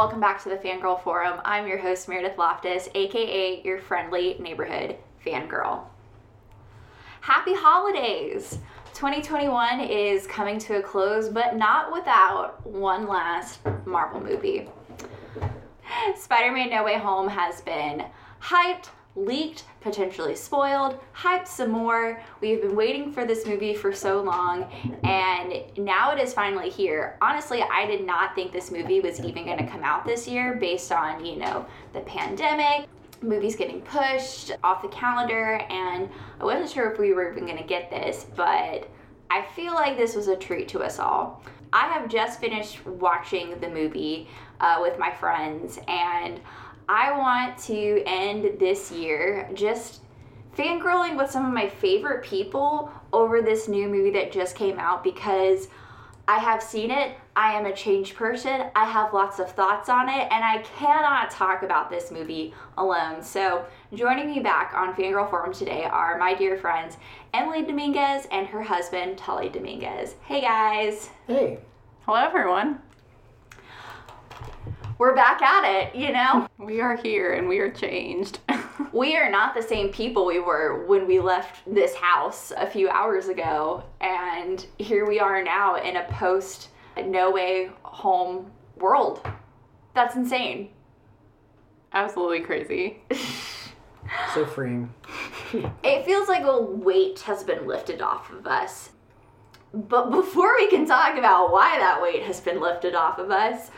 Welcome back to the Fangirl Forum. I'm your host, Meredith Loftus, aka your friendly neighborhood fangirl. Happy holidays! 2021 is coming to a close, but not without one last Marvel movie. Spider Man No Way Home has been hyped, leaked, potentially spoiled, hyped some more. We've been waiting for this movie for so long, and now it is finally here. Honestly, I did not think this movie was even going to come out this year based on, you know, the pandemic. Movies getting pushed off the calendar, and I wasn't sure if we were even going to get this, but I feel like this was a treat to us all. I have just finished watching the movie uh, with my friends, and I want to end this year just fangirling with some of my favorite people over this new movie that just came out because I have seen it. I am a changed person. I have lots of thoughts on it, and I cannot talk about this movie alone. So, joining me back on Fangirl Forum today are my dear friends Emily Dominguez and her husband Tully Dominguez. Hey guys. Hey. Hello, everyone we're back at it, you know? We are here and we are changed. we are not the same people we were when we left this house a few hours ago. And here we are now in a post no way home world. That's insane. Absolutely crazy. so freeing. it feels like a weight has been lifted off of us. But before we can talk about why that weight has been lifted off of us,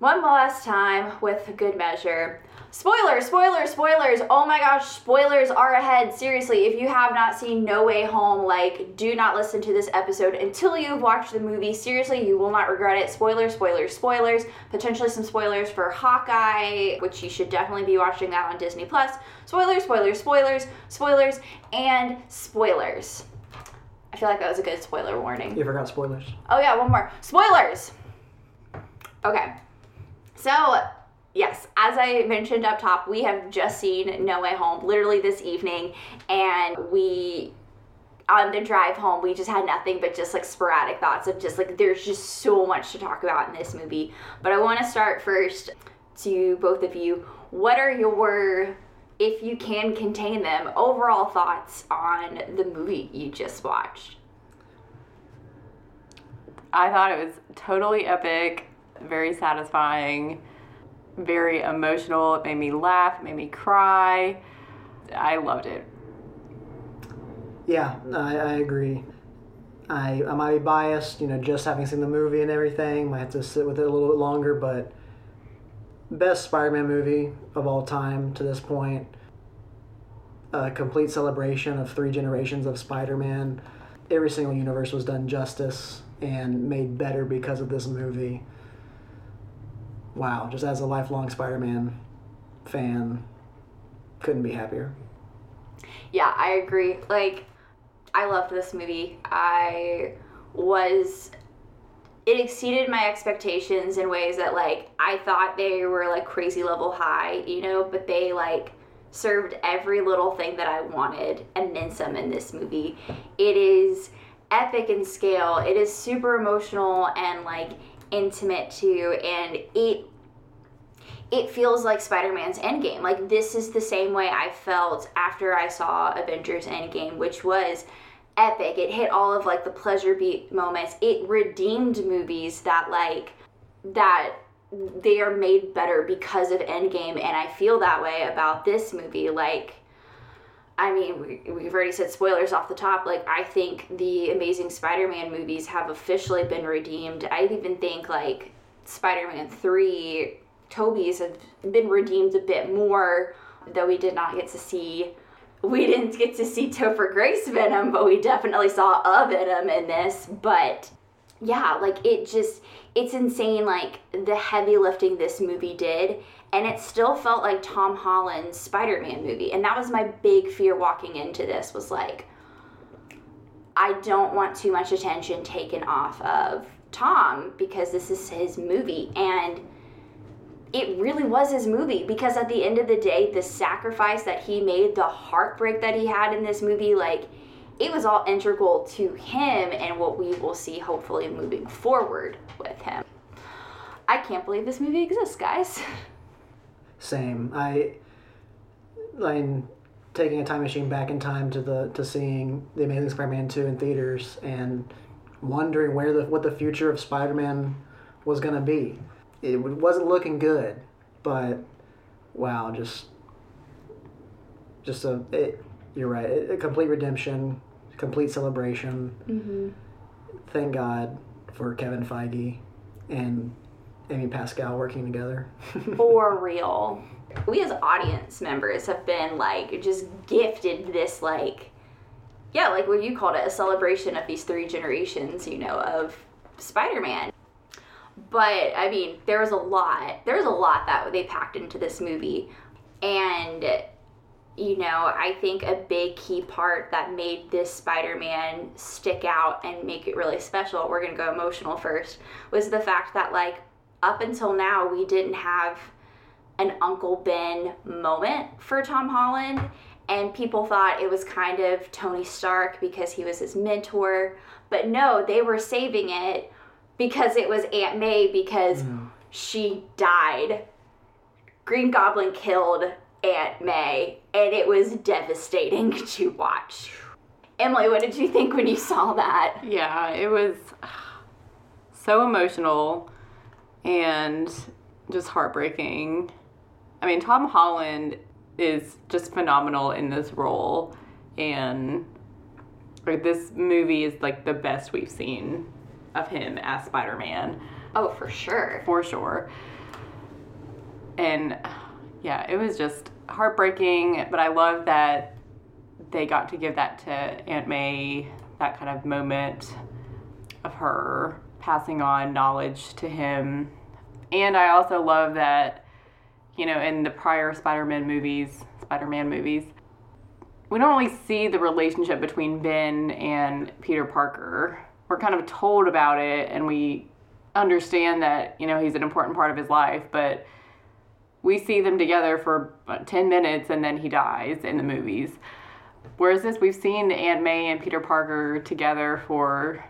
one last time with good measure. Spoilers, spoilers, spoilers. Oh my gosh, spoilers are ahead. Seriously, if you have not seen No Way Home, like, do not listen to this episode until you've watched the movie. Seriously, you will not regret it. Spoilers, spoilers, spoilers. Potentially some spoilers for Hawkeye, which you should definitely be watching that on Disney Plus. Spoilers, spoilers, spoilers, spoilers, and spoilers. I feel like that was a good spoiler warning. You forgot spoilers. Oh, yeah, one more. Spoilers! Okay. So, yes, as I mentioned up top, we have just seen No Way Home literally this evening, and we on the drive home, we just had nothing but just like sporadic thoughts of just like there's just so much to talk about in this movie. But I want to start first to both of you. What are your, if you can contain them, overall thoughts on the movie you just watched? I thought it was totally epic very satisfying, very emotional. It made me laugh, it made me cry. I loved it. Yeah, I, I agree. I, I might be biased, you know, just having seen the movie and everything. Might have to sit with it a little bit longer, but best Spider-Man movie of all time to this point. A complete celebration of three generations of Spider-Man. Every single universe was done justice and made better because of this movie wow, just as a lifelong Spider Man fan, couldn't be happier. Yeah, I agree. Like, I loved this movie. I was. It exceeded my expectations in ways that, like, I thought they were, like, crazy level high, you know, but they, like, served every little thing that I wanted and then some in this movie. It is epic in scale, it is super emotional and, like, intimate too and it it feels like Spider-Man's Endgame. Like this is the same way I felt after I saw Avengers Endgame, which was epic. It hit all of like the pleasure beat moments. It redeemed movies that like that they are made better because of Endgame and I feel that way about this movie like I mean, we, we've already said spoilers off the top. Like, I think the Amazing Spider Man movies have officially been redeemed. I even think, like, Spider Man 3, Tobey's have been redeemed a bit more, though we did not get to see. We didn't get to see Topher Grace Venom, but we definitely saw a Venom in this. But yeah, like, it just, it's insane, like, the heavy lifting this movie did and it still felt like Tom Holland's Spider-Man movie. And that was my big fear walking into this was like I don't want too much attention taken off of Tom because this is his movie and it really was his movie because at the end of the day the sacrifice that he made, the heartbreak that he had in this movie like it was all integral to him and what we will see hopefully moving forward with him. I can't believe this movie exists, guys. Same. I, like, taking a time machine back in time to the to seeing the Amazing Spider-Man two in theaters and wondering where the what the future of Spider-Man was gonna be. It wasn't looking good, but wow, just just a it, you're right, a complete redemption, complete celebration. Mm-hmm. Thank God for Kevin Feige and Amy Pascal working together. For real. We as audience members have been like just gifted this like yeah, like what you called it, a celebration of these three generations, you know, of Spider-Man. But I mean, there was a lot. There was a lot that they packed into this movie. And you know, I think a big key part that made this Spider Man stick out and make it really special, we're to go emotional first, was the fact that, like, up until now, we didn't have an Uncle Ben moment for Tom Holland. And people thought it was kind of Tony Stark because he was his mentor. But no, they were saving it because it was Aunt May because mm. she died. Green Goblin killed Aunt May, and it was devastating to watch. Emily, what did you think when you saw that? Yeah, it was so emotional and just heartbreaking. I mean, Tom Holland is just phenomenal in this role, and like this movie is like the best we've seen of him as Spider Man. Oh, for sure. For sure. And yeah, it was just heartbreaking, but I love that they got to give that to Aunt May, that kind of moment of her passing on knowledge to him. And I also love that, you know, in the prior Spider Man movies, Spider Man movies, we don't really see the relationship between Ben and Peter Parker. We're kind of told about it and we understand that, you know, he's an important part of his life, but we see them together for 10 minutes and then he dies in the movies. Whereas this, we've seen Aunt May and Peter Parker together for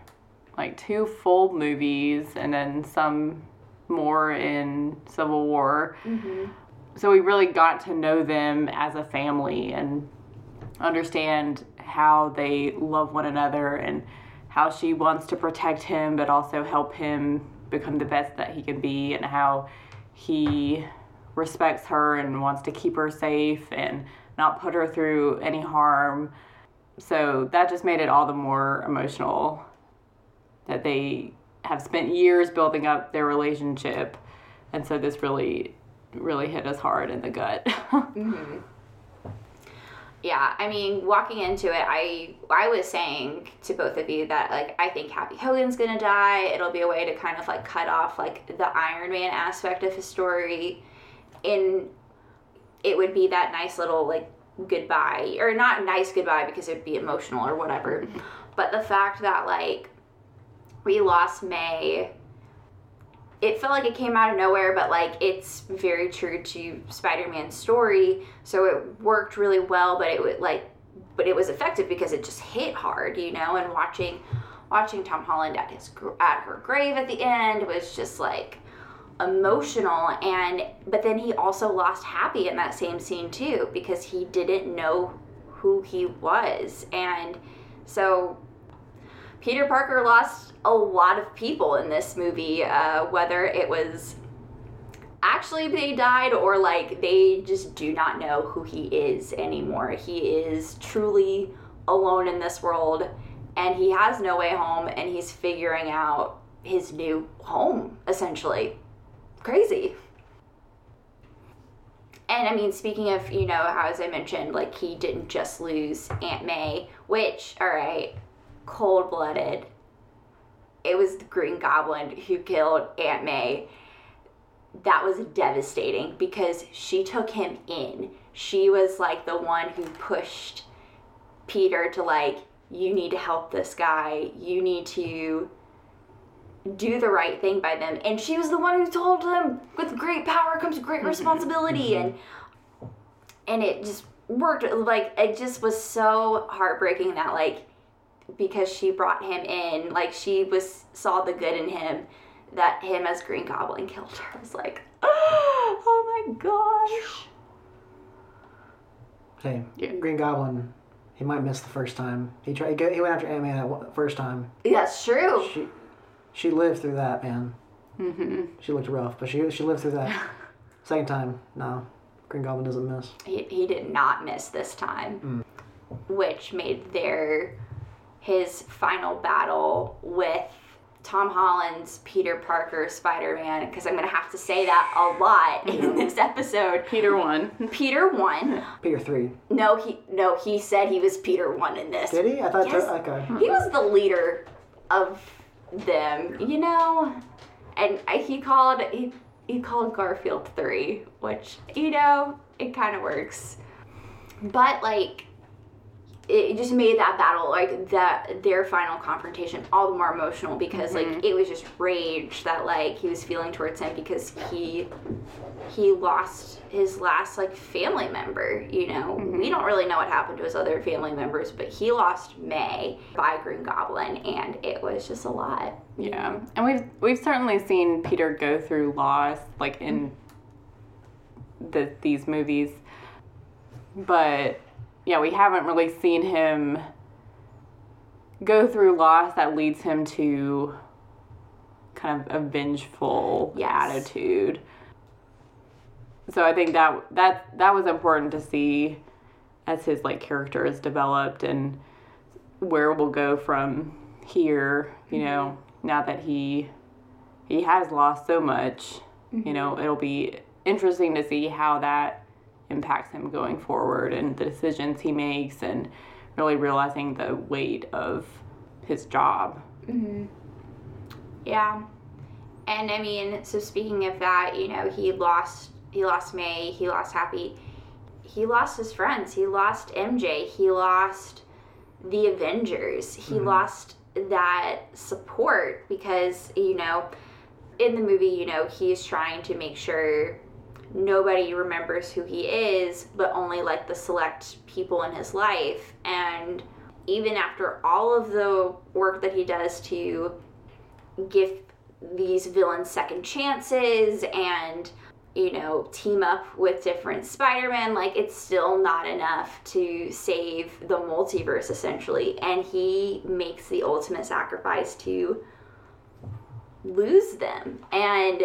like two full movies and then some more in Civil War. Mm-hmm. So we really got to know them as a family and understand how they love one another and how she wants to protect him but also help him become the best that he can be and how he respects her and wants to keep her safe and not put her through any harm. So that just made it all the more emotional that they have spent years building up their relationship. And so this really, really hit us hard in the gut. mm-hmm. Yeah, I mean, walking into it, I I was saying to both of you that like I think Happy Hogan's gonna die. It'll be a way to kind of like cut off like the Iron Man aspect of his story in it would be that nice little like goodbye or not nice goodbye because it would be emotional or whatever but the fact that like we lost may it felt like it came out of nowhere but like it's very true to spider-man's story. So it worked really well but it would like but it was effective because it just hit hard you know? And watching watching tom holland at his at her grave at the end was just like emotional. And but then he also lost happy in that same scene too because he didn't know who he was. And so peter parker lost a lot of people in this movie uh, whether it was actually they died or like they just do not know who he is anymore he is truly alone in this world and he has no way home and he's figuring out his new home essentially crazy. And I mean, speaking of, you know, how as I mentioned, like he didn't just lose Aunt May, which, all right, cold blooded. It was the Green Goblin who killed Aunt May. That was devastating because she took him in. She was like the one who pushed Peter to, like, you need to help this guy. You need to do the right thing by them. And she was the one who told him with great power comes great responsibility. Mm-hmm. and and it just worked. Like it just was so heartbreaking that like because she brought him in, like she was saw the good in him, that him as Green Goblin killed her. I was like, oh my gosh. Hey, Yeah. Green Goblin, he might miss the first time. He tried. He went after Aunt May at one- first time. That's true. She, she lived through that, man. Mm-hmm. She looked rough, but she she lived through that. Second time, no, Green Goblin doesn't miss. He, he did not miss this time, which made their his final battle with Tom Holland's Peter Parker Spider Man, because I'm gonna have to say that a lot in this episode. Peter one. Peter one. Peter three. No, he no, he said he was Peter one in this. Did he? I thought. Yes. okay. He was the leader of them, you know, and I, he called he he called Garfield three, which you know it kind of works, but like it just made that battle like that their final confrontation all the more emotional because like mm-hmm. it was just rage that like he was feeling towards him because he he lost his last like family member you know? We mm-hmm. don't really know what happened to his other family members but he lost may by green goblin and it was just a lot. Yeah, and we've we've certainly seen Peter go through loss, like in the these movies, but yeah, we haven't really seen him go through loss that leads him to kind of a vengeful Yes. attitude. So I think that that that was important to see as his like character is developed and where we'll go from here, you mm-hmm. know, now that he he has lost so much, you mm-hmm. know, it'll be interesting to see how that impacts him going forward and the decisions he makes and really realizing the weight of his job. Mm-hmm. Yeah. And I mean, so speaking of that, you know, he lost he lost May, he lost Happy. He lost his friends. He lost MJ. He lost the Avengers. He mm-hmm. lost that support because, you know, in the movie, you know, he's trying to make sure nobody remembers who he is, but only like the select people in his life. And even after all of the work that he does to give these villains second chances and you know team up with different spider-man like it's still not enough to save the multiverse essentially and he makes the ultimate sacrifice to lose them and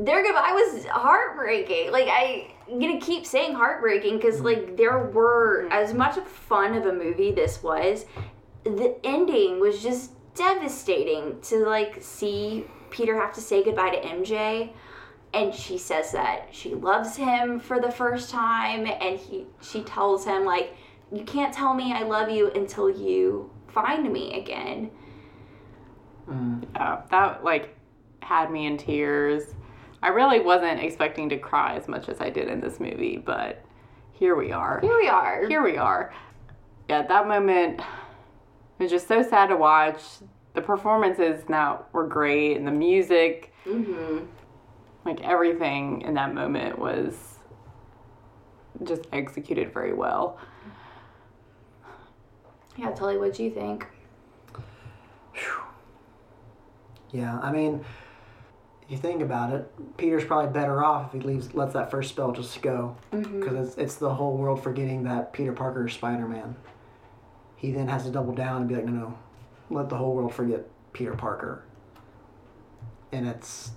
their goodbye was heartbreaking like i I'm gonna keep saying heartbreaking because mm. like there were mm. as much fun of a movie this was the ending was just devastating to like see Peter have to say goodbye to MJ and she says that she loves him for the first time and he she tells him like you can't tell me I love you until you find me again. Mm. Yeah, that like had me in tears. I really wasn't expecting to cry as much as I did in this movie, but here we are. Here we are. Here we are. Yeah, that moment was just so sad to watch. The performances now were great, and the music, Mhm. like everything in that moment was just executed very well. Yeah, Tully, what do you think? Yeah, I mean, if you think about it, Peter's probably better off if he leaves, lets that first spell just go, mm-hmm. because it's, it's the whole world forgetting that Peter Parker is Spider Man. He then has to double down and be like, no, no, let the whole world forget Peter Parker. And it's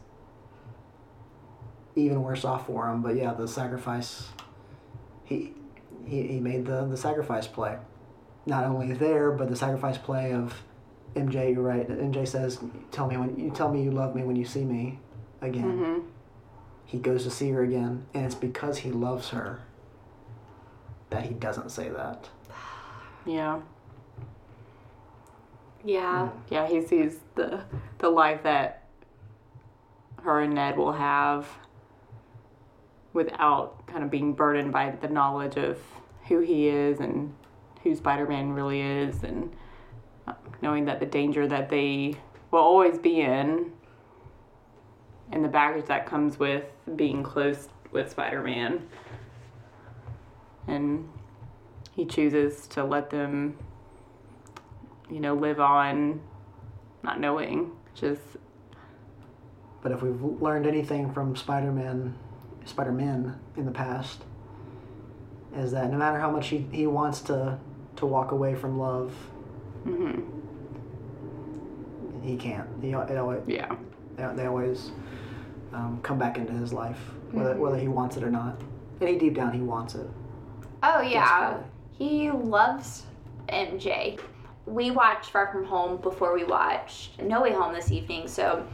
even worse off for him. But yeah, the sacrifice, he he, he made the, the sacrifice play. Not only there, but the sacrifice play of MJ, you're right. MJ says, "Tell me when you tell me you love me when you see me again." hmm He goes to see her again, and it's because he loves her that he doesn't say that. Yeah. Yeah. Yeah, he sees the the life that her and Ned will have without kind of being burdened by the knowledge of who he is and who Spider-Man really is and knowing that the danger that they will always be in and the baggage that comes with being close with Spider-Man. And he chooses to let them you know, live on not knowing, just. But if we've learned anything from Spider-Man, Spider-Man in the past, is that no matter how much he, he wants to to walk away from love, hmm he can't. He it always Yeah. they, they always um, come back into his life, whether whether he wants it or not. And he deep down he wants it. Oh yeah, he loves MJ. We watched Far From Home before we watched No Way Home this evening, so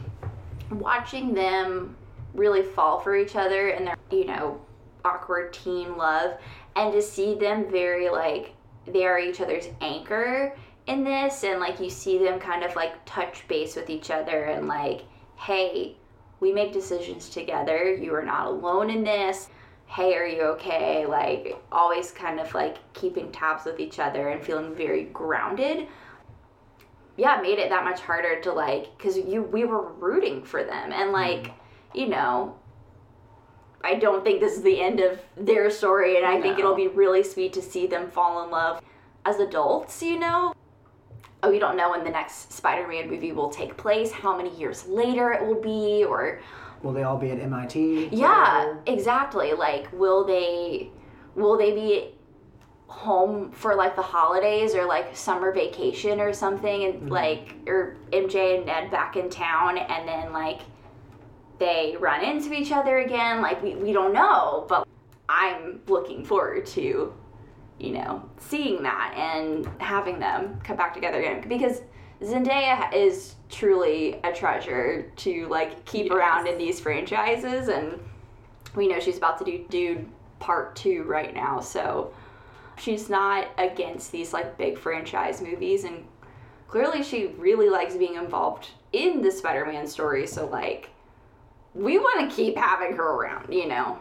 watching them really fall for each other and their you know awkward teen love, and to see them very like they are each other's anchor in this, and like you see them kind of like touch base with each other and like, hey, we make decisions together. You are not alone in this hey, are you okay? Like, always kind of like keeping tabs with each other and feeling very grounded. Yeah, made it that much harder to like, cause you we were rooting for them and mm-hmm. like, you know, I don't think this is the end of their story, and I think it'll be really sweet to see them fall in love as adults. You know. Oh, we don't know when the next Spider-Man movie will take place, how many years later it will be, or Will they all be at MIT? yeah, exactly. Like, will they, will they be home for like the holidays or like summer vacation or something, and mm-hmm. like, or MJ and Ned back in town, and then like they run into each other again? Like, we we don't know, but I'm looking forward to, you know, seeing that and having them come back together again. Because Zendaya is truly a treasure to like keep Yes. around in these franchises. And we know she's about to do Dune part 2 right now. So she's not against these like big franchise movies. And clearly she really likes being involved in the Spider-Man story. So like we want to keep having her around you know?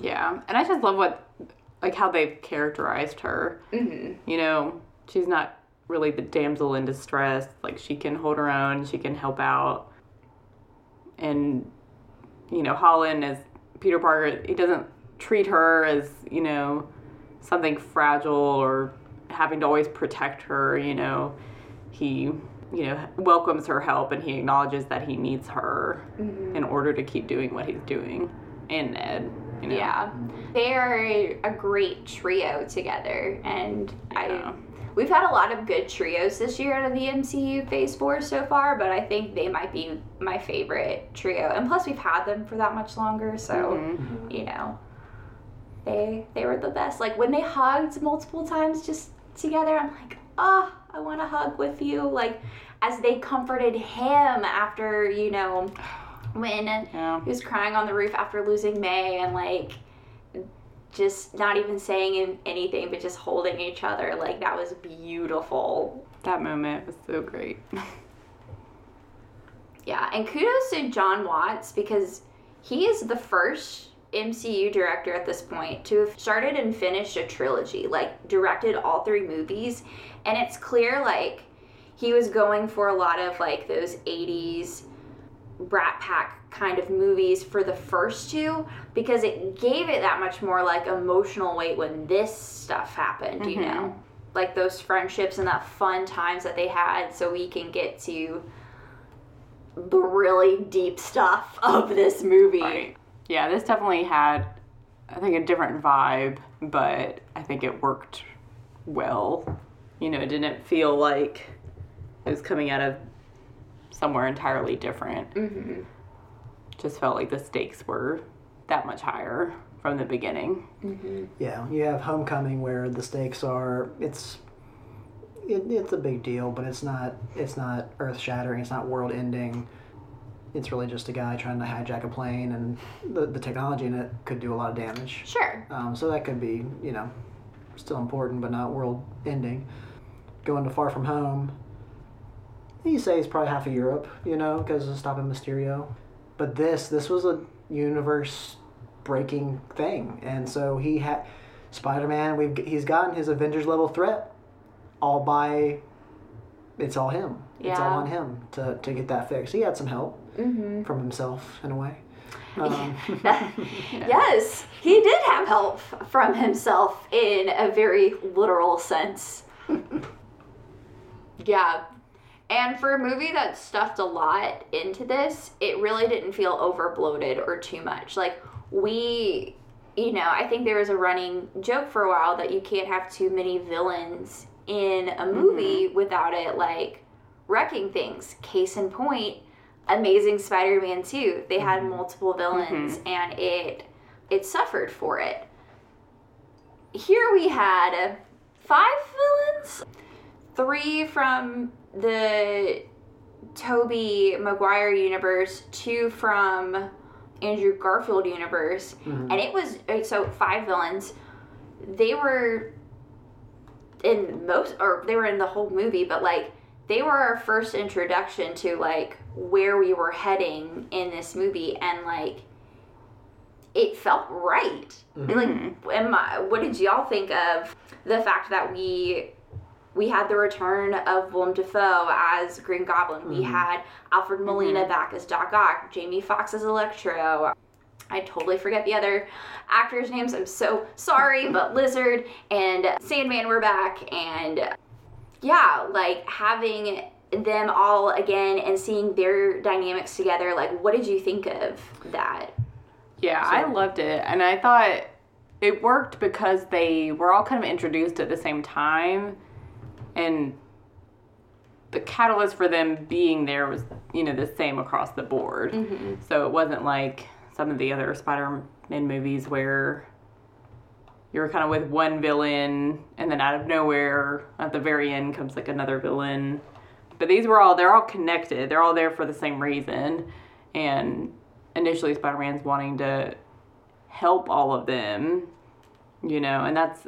Yeah. And I just love what, like, how they've characterized her. mhm You know, she's not really the damsel in distress. Like, she can hold her own, she can help out. And, you know, Holland as Peter Parker, he doesn't treat her as, you know, something fragile or having to always protect her, you know. He, you know, welcomes her help and he acknowledges that he needs her in order to keep doing what he's doing. And Ned, you know. Yeah, they are a, great trio together, and Yeah. I we've had a lot of good trios this year out of the MCU Phase Four so far, but I think they might be my favorite trio, and plus we've had them for that much longer, so Mhm. you know, they they were the best. Like when they hugged multiple times just together, I'm like, ah, I want to hug with you. Like as they comforted him after you know when Yeah. he was crying on the roof after losing May and like just not even saying anything but just holding each other like that was beautiful That moment was so great. yeah and kudos to jon watts because he is the first mcu director at this point to have started and finished a trilogy like directed all three movies and it's clear like he was going for a lot of like those 80s Brat Pack kind of movies for the first two because it gave it that much more like emotional weight when this stuff happened, you Mhm. know? Like those friendships and that fun times that they had so we can get to the really deep stuff of this movie. Right. Yeah, this definitely had, I think, a different vibe, but I think it worked well. You know, it didn't feel like it was coming out of somewhere entirely different. hmm Just felt like the stakes were that much higher from the beginning. hmm Yeah, you have Homecoming where the stakes are it's it, it's a big deal, but it's not it's not earth shattering. It's not world ending. It's really just a guy trying to hijack a plane, and the, the technology in it could do a lot of damage. Sure. Um, so that could be you know still important, but not world ending. Going to Far From Home, you say it's probably half of Europe, you know, because of stopping Mysterio. But this this was a universe breaking thing, and so he had Spider Man. We've he's gotten his Avengers level threat all by. It's all him. Yeah. It's all on him to, to get that fixed. He had some help hmm from himself in a way. Um, Yes, he did have help from himself in a very literal sense. yeah. And for a movie that stuffed a lot into this, it really didn't feel over bloated or too much. Like, we, you know, I think there was a running joke for a while that you can't have too many villains in a mm-hmm. movie without it, like, wrecking things. Case in point, Amazing Spider-Man 2. They had mm-hmm. multiple villains mm-hmm. and it it suffered for it. Here we had five villains. Three from the Tobey Maguire universe, two from Andrew Garfield universe, and it was uh, so five villains. They were in most, or they were in the whole movie, but like they were our first introduction to like where we were heading in this movie, and like it felt right. Like, am I, what did y'all think of the fact that we we had the return of Willem Dafoe as Green Goblin. We mm-hmm. had Alfred mm-hmm. Molina back as Doc Ock, Jamie Foxx as Electro. I totally forget the other actors' names. I'm so sorry, but Lizard and Sandman were back, and yeah, like having them all again and seeing their dynamics together. Like, what did you think of that? Yeah, I loved it. And I thought it worked because they were all kind of introduced at the same time. And the catalyst for them being there was, you know, the same across the board. Mm-hmm. So it wasn't like some of the other Spider Man movies where you were kind of with one villain and then out of nowhere at the very end comes like another villain. But these were all, they're all connected. They're all there for the same reason. And initially Spider Man's wanting to help all of them, you know, and that's,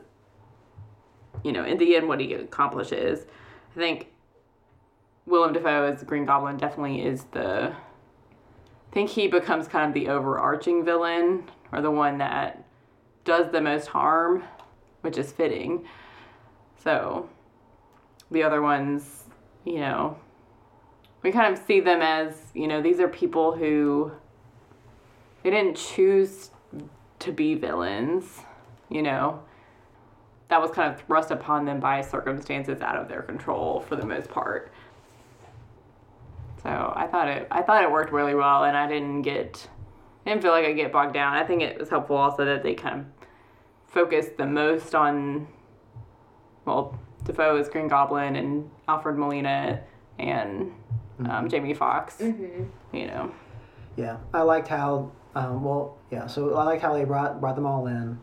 you know, in the end what he accomplishes. I think Willem Dafoe as Green Goblin definitely is the. I think he becomes kind of the overarching villain or the one that does the most harm, which is fitting. So the other ones, you know, we kind of see them as, you know, these are people who they didn't choose to be villains, you know. That was kind of thrust upon them by circumstances out of their control for the most part. So I thought it I thought it worked really well and I didn't get I didn't feel like I get bogged down. I think it was helpful also that they kind of focused the most on well, Dafoe is Green Goblin and Alfred Molina and um, Jamie Foxx. You know. Yeah, I liked how. Um, well, yeah. So I liked how they brought brought them all in,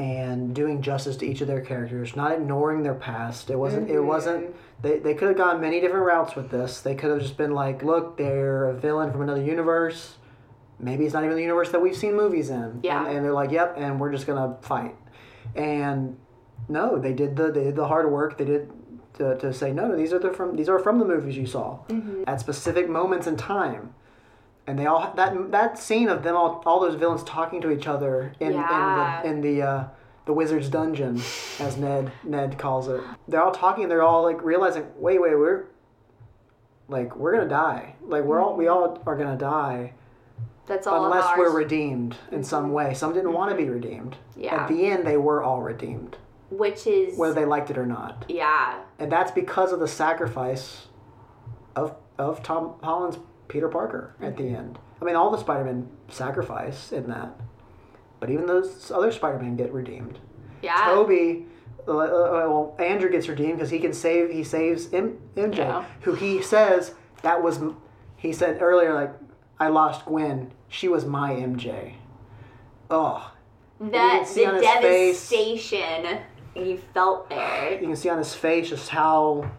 and doing justice to each of their characters, not ignoring their past. It wasn't. It mm-hmm. wasn't. They they could have gone many different routes with this. They could have just been like, look, they're a villain from another universe. Maybe it's not even the universe that we've seen movies in. Yeah. And, and they're like, yep, and we're just gonna fight. And no, they did the they did the hard work. They did to, to say no, these are the from these are from the movies you saw mm-hmm. at specific moments in time. And they all that that scene of them all all those villains talking to each other in Yeah. in the in the uh, the wizard's dungeon, as Ned Ned calls it. They're all talking. They're all like realizing, wait, wait, we're like we're gonna die. Like we're all we all are gonna die That's all unless we're redeemed in some way. Some didn't want to be redeemed. Yeah. At the end, they were all redeemed, Which is whether they liked it or not. yeah. And that's because of the sacrifice of of Tom Holland's Peter Parker at the end. I mean, all the Spider-Man sacrifice in that, but even those other Spider-Man get redeemed. Yeah. Tobey, uh, uh, well, Andrew gets redeemed because he can save. He saves M- MJ, Yeah. who he says that was. He said earlier, like, I lost Gwen. She was my MJ. Oh, that the his face- devastation you felt there. you can see on his face just how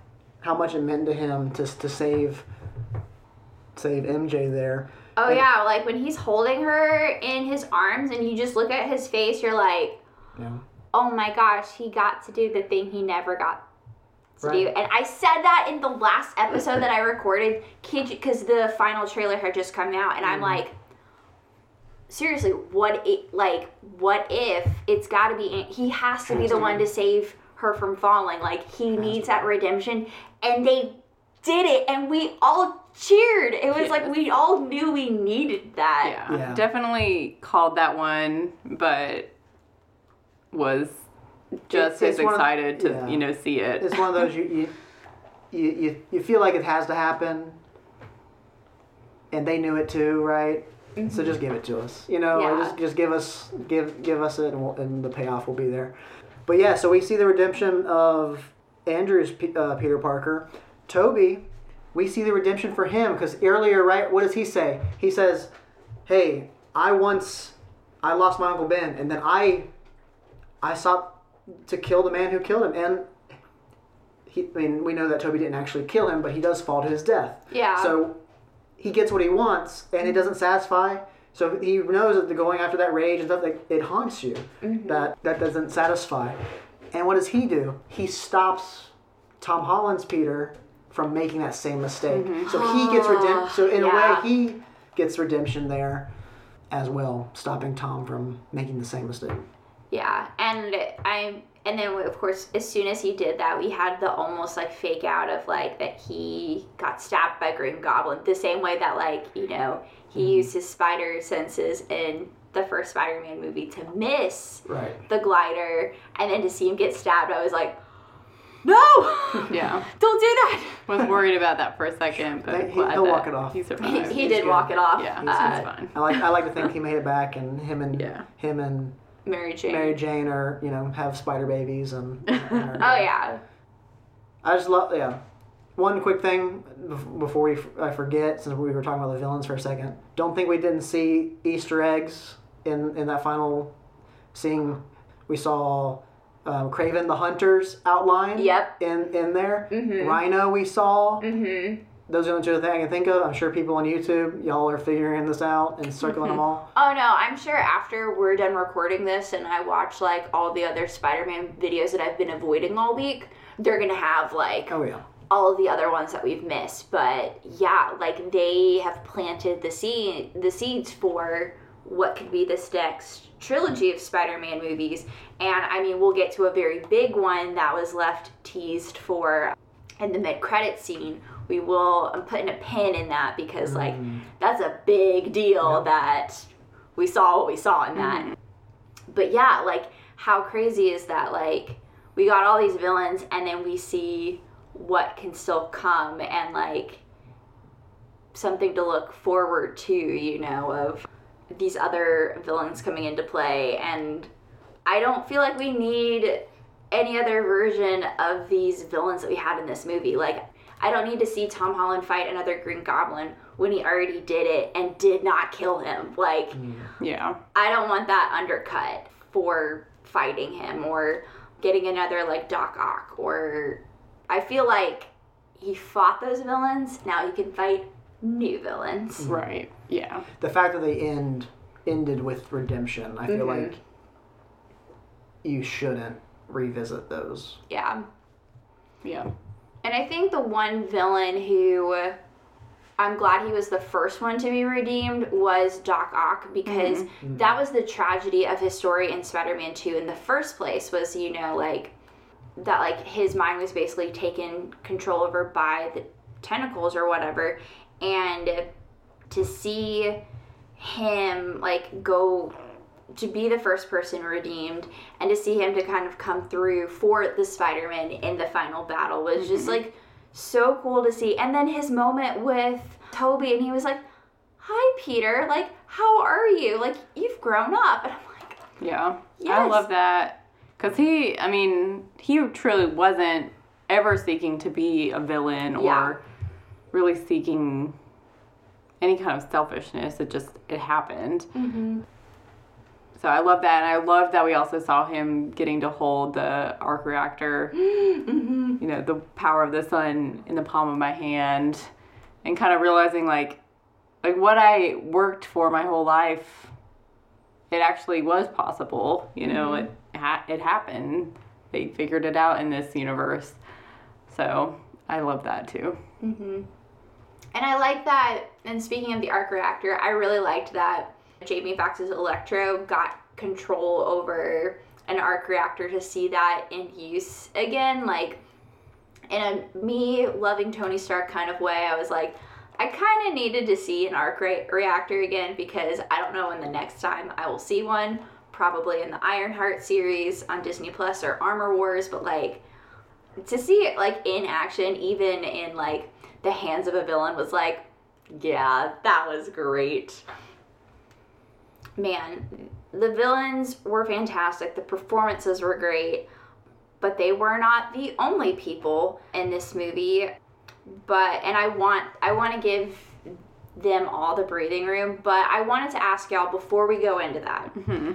how much it meant to him to to save save MJ there. Oh And- yeah, like when he's holding her in his arms and you just look at his face, you're like, Yeah. oh my gosh, he got to do the thing he never got to do. And I said that in the last episode that I recorded, kid, because the final trailer had just come out, and Mm-hmm. I'm like, seriously, what it like? What if it's got to be? He has to be the one to save her from falling. Like he needs that redemption, and they did it, and we all cheered. It was like we all knew we needed that. Yeah, Yeah. definitely called that one, but was just It's- as it's one of- excited to yeah. you know see it. It's one of those you, you you, you you feel like it has to happen, and they knew it too, right? So just give it to us, you know. Yeah. Just just give us give give us it, and, we'll, and the payoff will be there. But yeah, so we see the redemption of Andrew's P- uh, Peter Parker, Tobey. We see the redemption for him because earlier, right? What does he say? He says, "Hey, I once I lost my uncle Ben, and then I I sought to kill the man who killed him, and." He, I mean, we know that Tobey didn't actually kill him, but he does fall to his death. Yeah. So he gets what he wants, and it doesn't satisfy. So he knows that the going after that rage and stuff, like, it haunts you. Mm-hmm. That that doesn't satisfy. And what does he do? He stops Tom Holland's Peter from making that same mistake. Mm-hmm. So he gets redemption. Ah, so in Yeah. a way, he gets redemption there as well, stopping Tom from making the same mistake. Yeah, and I and then of course as soon as he did that, we had the almost like fake out of like that he got stabbed by Green Goblin the same way that like you know he mm-hmm. used his spider senses in the first Spider-Man movie to miss Right. the glider, and then to see him get stabbed, I was like, no, Yeah. don't do that. Was worried about that for a second, but He- glad he'll that walk it off. He He, he did good. walk it off. yeah, uh, he's fine. I like I like to think he made it back, and him and Yeah. him and Mary Jane. Mary Jane are you know have spider babies and. and are- Oh yeah. I just love yeah. One quick thing before we f- I forget, since we were talking about the villains for a second. Don't think we didn't see Easter eggs in in that final scene. We saw um, Kraven the Hunter's outline. Yep. In in there. Mhm. Rhino we saw. Mm-hmm. Those are the two things I can think of. I'm sure people on YouTube, y'all are figuring this out and circling them all. Oh no, I'm sure after we're done recording this and I watch like all the other Spider-Man videos that I've been avoiding all week, they're gonna have like Oh yeah. all of the other ones that we've missed. But yeah, like they have planted the seed the seeds for what could be this next trilogy hmm. of Spider-Man movies. And I mean we'll get to a very big one that was left teased for in the mid-credit scene. We will I'm putting a pin in that because like hmm. that's a big deal Yep. that we saw what we saw in that. Hmm. But yeah, like how crazy is that? Like we got all these villains and then we see what can still come and like something to look forward to, you know, of these other villains coming into play and I don't feel like we need any other version of these villains that we had in this movie. Like I don't need to see Tom Holland fight another Green Goblin when he already did it and did not kill him. Like mm. Yeah. I don't want that undercut for fighting him or getting another like Doc Ock or I feel like he fought those villains. Now he can fight new villains. Right. Yeah. The fact that they end ended with redemption, I feel Mhm. like you shouldn't revisit those. Yeah. Yeah. And I think the one villain who I'm glad he was the first one to be redeemed was Doc Ock because that was the tragedy of his story in Spider-Man 2 in the first place was you know like that like his mind was basically taken control over by the tentacles or whatever and to see him like go to be the first person redeemed and to see him to kind of come through for the Spider-Man in the final battle was just mm-hmm. like so cool to see. And then his moment with Tobey and he was like, "Hi Peter, like how are you? Like you've grown up." And I'm like, Yeah. I love that. Because he, I mean, he truly wasn't ever seeking to be a villain Yeah. or really seeking any kind of selfishness. It just, it happened. Mm-hmm. So I love that. And I love that we also saw him getting to hold the arc reactor, mm-hmm. you know, the power of the sun in the palm of my hand and kind of realizing like, like what I worked for my whole life it actually was possible. You know, mm-hmm. it ha- it happened. They figured it out in this universe. So I love that too. And I like that. And speaking of the arc reactor, I really liked that Jamie Foxx's Electro got control over an arc reactor to see that in use again. Like in a me loving Tony Stark kind of way, I was like, I kind of needed to see an arc re- reactor again because I don't know when the next time I will see one. Probably in the Ironheart series on Disney Plus or Armor Wars, but like to see it like in action, even in like the hands of a villain, was like, yeah, that was great. Man, the villains were fantastic. The performances were great, but they were not the only people in this movie. But and I want I want to give them all the breathing room, but I wanted to ask y'all before we go into that. Mm-hmm.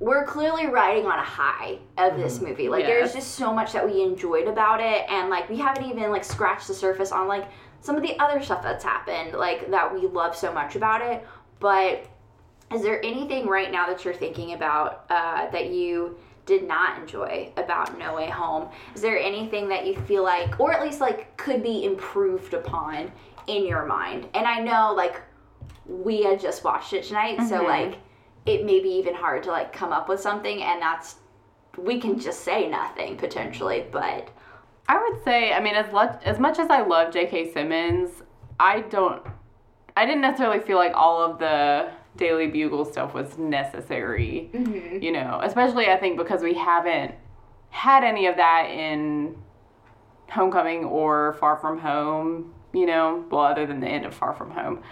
We're clearly riding on a high of this movie. Like there's just so much that we enjoyed about it and like we haven't even like scratched the surface on like some of the other stuff that's happened like that we love so much about it. But is there anything right now that you're thinking about uh, that you did not enjoy about No Way Home? Is there anything that you feel like, or at least like, could be improved upon in your mind? And I know like we had just watched it tonight, so like it may be even hard to like come up with something, and that's we can just say nothing potentially, but I would say, I mean, as much as much as I love J.K. Simmons, I don't, I didn't necessarily feel like all of the Daily Bugle stuff was necessary. Mm-hmm. You know, especially I think because we haven't had any of that in Homecoming or Far From Home. You know, well, other than the end of Far From Home,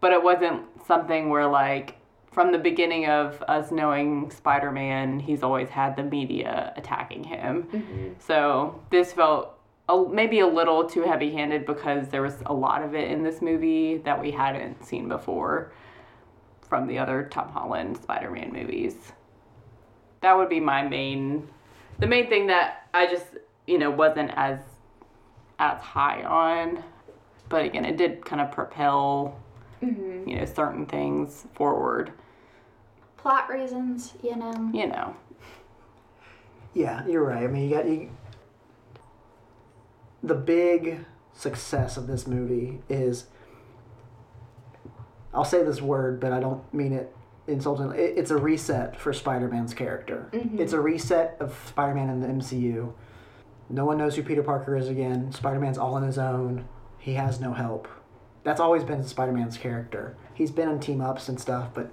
but it wasn't something where like from the beginning of us knowing Spider-Man, he's always had the media attacking him. Mm-hmm. So this felt a, maybe a little too heavy-handed because there was a lot of it in this movie that we hadn't seen before from the other Tom Holland Spider-Man movies. That would be my main the main thing that I just, you know, wasn't as as high on. But again, it did kind of propel mm-hmm. you know certain things forward, plot reasons, you know. you know. Yeah, you're right. I mean, you got you. The big success of this movie is. I'll say this word, but I don't mean it insultingly. It, it's a reset for Spider-Man's character. Mm-hmm. It's a reset of Spider-Man in the MCU. No one knows who Peter Parker is again. Spider-Man's all on his own. He has no help. That's always been Spider-Man's character. He's been in team ups and stuff, but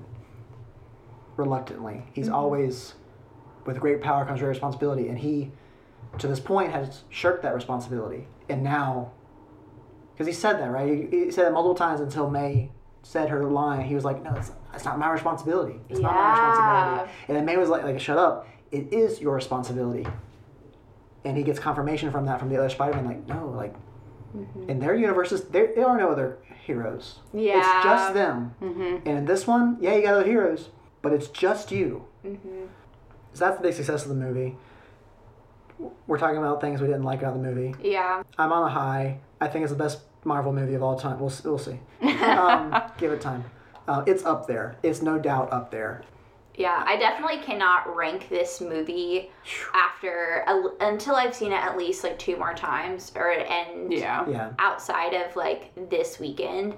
reluctantly. He's mm-hmm. always with great power comes great responsibility. And he to this point has shirked that responsibility. And now because he said that right? He, he said it multiple times until may said her line. He was like no it's, it's not my responsibility. It's not my responsibility. And then may was like, like shut up. It is your responsibility. And he gets confirmation from that from the other spider-man like no like mm-hmm. in their universes there, there are no other heroes. Yeah. it's just them. Mm-hmm. And in this one yeah you got other heroes but it's just you so that's the big success of the movie. We're talking about things we didn't like about the movie. Yeah. I'm on a high. I think it's the best Marvel movie of all time. We'll, we'll see. Um, give it time. Uh, it's up there. It's no doubt up there. Yeah, I definitely cannot rank this movie after a, until I've seen it at least like two more times, or and Yeah. Yeah. outside of like this weekend,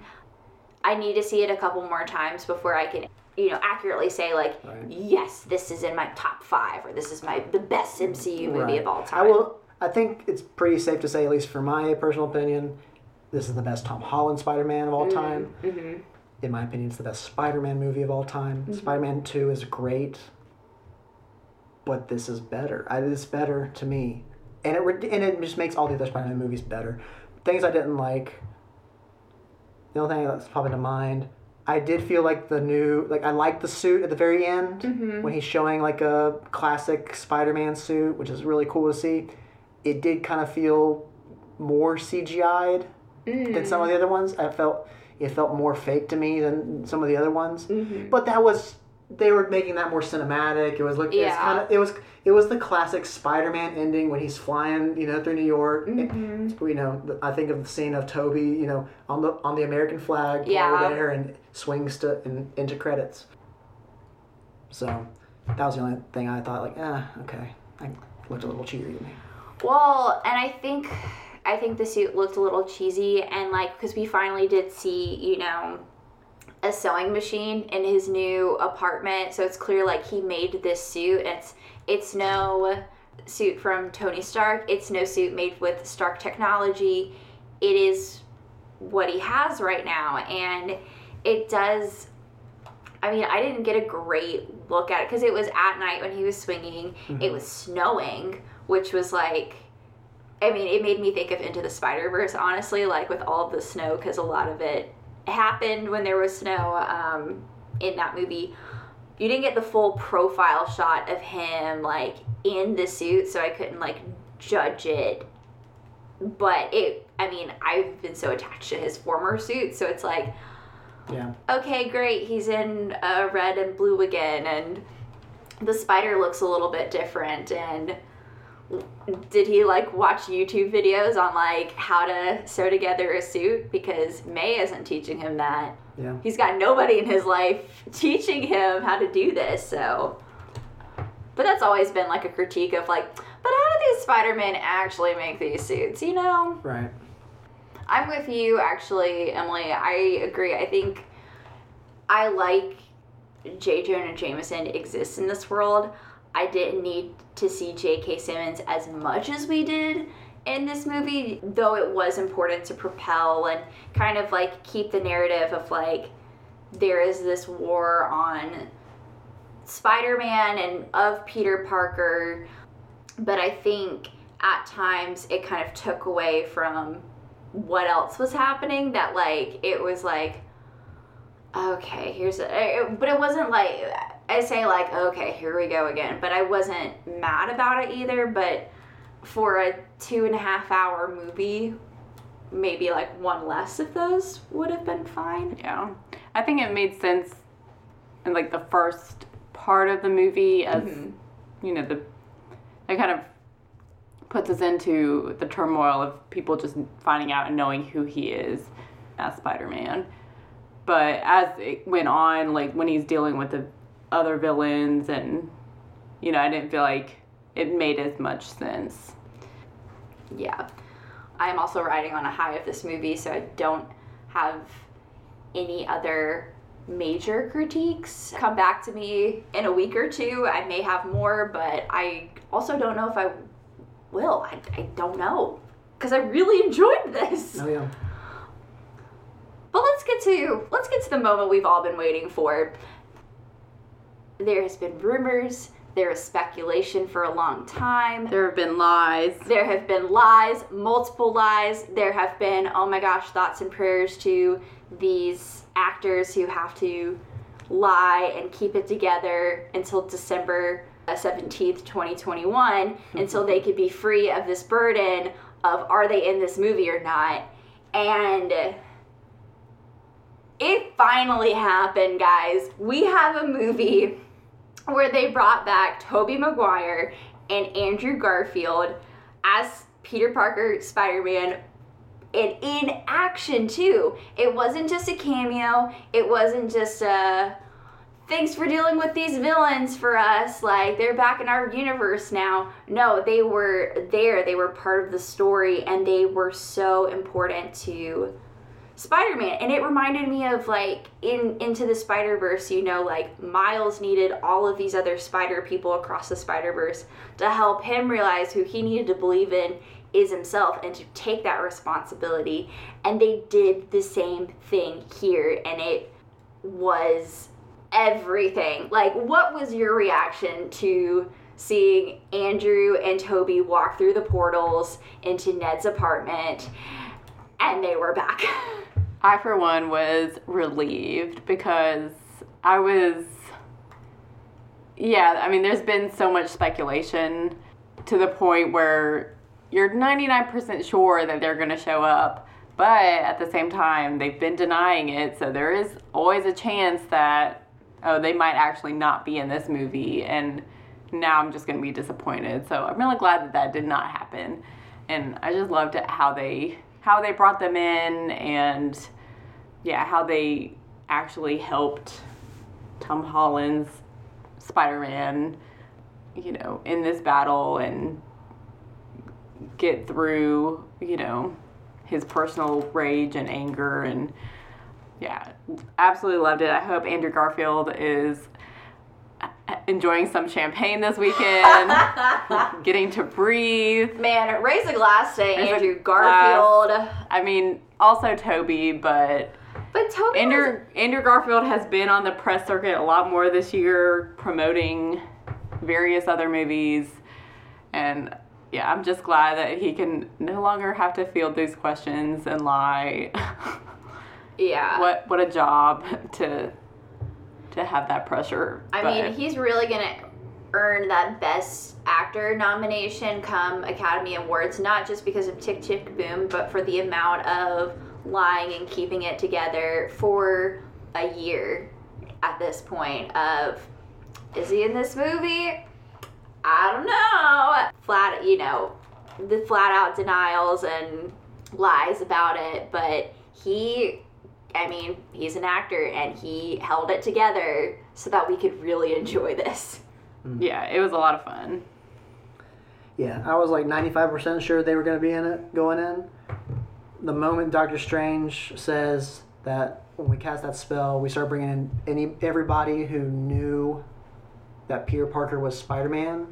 I need to see it a couple more times before I can, you know, accurately say like, Right. yes, this is in my top five, or this is my the best MCU movie Right. of all time I will. I think it's pretty safe to say, at least for my personal opinion, this is the best Tom Holland Spider-Man of all time. Mm-hmm. In my opinion, it's the best Spider-Man movie of all time. Spider-Man Two is great, but this is better. I, it's better to me, and it and it just makes all the other Spider-Man movies better. Things I didn't like. The only thing that's popping to mind, I did feel like the new, like I liked the suit at the very end mm-hmm. when he's showing like a classic Spider-Man suit, which is really cool to see. It did kind of feel more CGI'd than some of the mm. other ones. I felt it felt more fake to me than some of the other ones. Mm-hmm. But that was they were making that more cinematic. It was like it's Yeah. kind of it was it was the classic Spider-Man ending when he's flying, you know, through New York. It- you know, I think of the scene of Tobey, you know, on the on the American flag Yeah. over there and swings to and into credits. So that was the only thing I thought like, ah, okay, I looked a little cheery to me. Well, and I think I think the suit looked a little cheesy, and like because we finally did see, you know, a sewing machine in his new apartment, so it's clear like he made this suit. It's it's no suit from Tony Stark. It's no suit made with Stark technology. It is what he has right now, and it does. I mean, I didn't get a great look at it because it was at night when he was swinging. It mm-hmm. was snowing, which was like I mean, it made me think of Into the Spider Verse, honestly, like with all of the snow, because a lot of it happened when there was snow um, in that movie. You didn't get the full profile shot of him, like in the suit, so I couldn't like judge it. But it, I mean, I've been so attached to his former suit, so it's like, Yeah. okay, great, he's in uh, red and blue again, and the spider looks a little bit different. And did he like watch YouTube videos on like how to sew together a suit? Because May isn't teaching him that. Yeah. He's got nobody in his life teaching him how to do this, so. But that's always been like a critique of like, but how do these Spider-Men actually make these suits, you know? Right. I'm with you, actually, Emily. I agree. I think I like J. Jonah Jameson exists in this world. I didn't need to see J.K. Simmons as much as we did in this movie, though it was important to propel and kind of like keep the narrative of like there is this war on Spider Man and of Peter Parker. But I think at times it kind of took away from what else was happening that like it was like okay here's a but it wasn't like i say like okay here we go again but i wasn't mad about it either but for a two and a half hour movie maybe like one less of those would have been fine Yeah. I think it made sense in like the first part of the movie as mm-hmm. you know, the it kind of puts us into the turmoil of people just finding out and knowing who he is as Spider-Man. But as it went on, like when he's dealing with the other villains and you know, I didn't feel like it made as much sense. yeah. I'm also riding on a high of this movie so i don't have any other major critiques. Come back to me in a week or two. I may have more but i also don't know if i will. I, I don't know. Because i really enjoyed this. Oh yeah. but let's get to let's get to the moment we've all been waiting for there has been rumors there is speculation for a long time There have been lies. there have been lies, multiple lies. There have been, oh my gosh, thoughts and prayers to these actors who have to lie and keep it together until December uh, 17th, 2021, until they could be free of this burden of are they in this movie or not. And it finally happened, guys. We have a movie where they brought back Tobey Maguire and Andrew Garfield as Peter Parker Spider-Man and in action too. It wasn't just a cameo. It wasn't just a thanks for dealing with these villains for us. Like they're back in our universe now. No, they were there. They were part of the story and they were so important to Spider-Man and it reminded me of like in Into the Spider-Verse, you know, like Miles needed all of these other spider people across the Spider-Verse to help him realize who he needed to believe in is himself and to take that responsibility. And they did the same thing here and it was everything. Like what was your reaction to seeing Andrew and Tobey walk through the portals into Ned's apartment and they were back? I, for one, was relieved because I was. Yeah, I mean, there's been so much speculation to the point where you're 99% sure that they're going to show up, but at the same time, they've been denying it, so there is always a chance that, oh, they might actually not be in this movie, and now I'm just to be disappointed. So I'm really glad that that did not happen. And I just loved how they how they brought them in and yeah, how they actually helped Tom Holland's Spider-Man, you know, in this battle and get through, you know, his personal rage and anger and yeah, absolutely loved it. I hope Andrew Garfield is enjoying some champagne this weekend, getting to breathe. Man, raise a glass to Andrew glass. Garfield. I mean, also Tobey, but But Tobey Andrew Andrew Garfield has been on the press circuit a lot more this year, promoting various other movies, and yeah, I'm just glad that he can no longer have to field these questions and lie. Yeah. what what a job to to have that pressure. I but- mean, he's really gonna earn that Best Actor nomination come Academy Awards, not just because of Tick Tick Boom, but for the amount of lying and keeping it together for a year at this point. Of is he in this movie? I don't know. Flat, you know, the flat out denials and lies about it, but he I mean, he's an actor and he held it together so that we could really enjoy this. Hmm. yeah, it was a lot of fun. Yeah, I was like 95% sure they were going to be in it going in. The moment Doctor Strange says that when we cast that spell, we start bringing in any everybody who knew that Peter Parker was Spider-Man.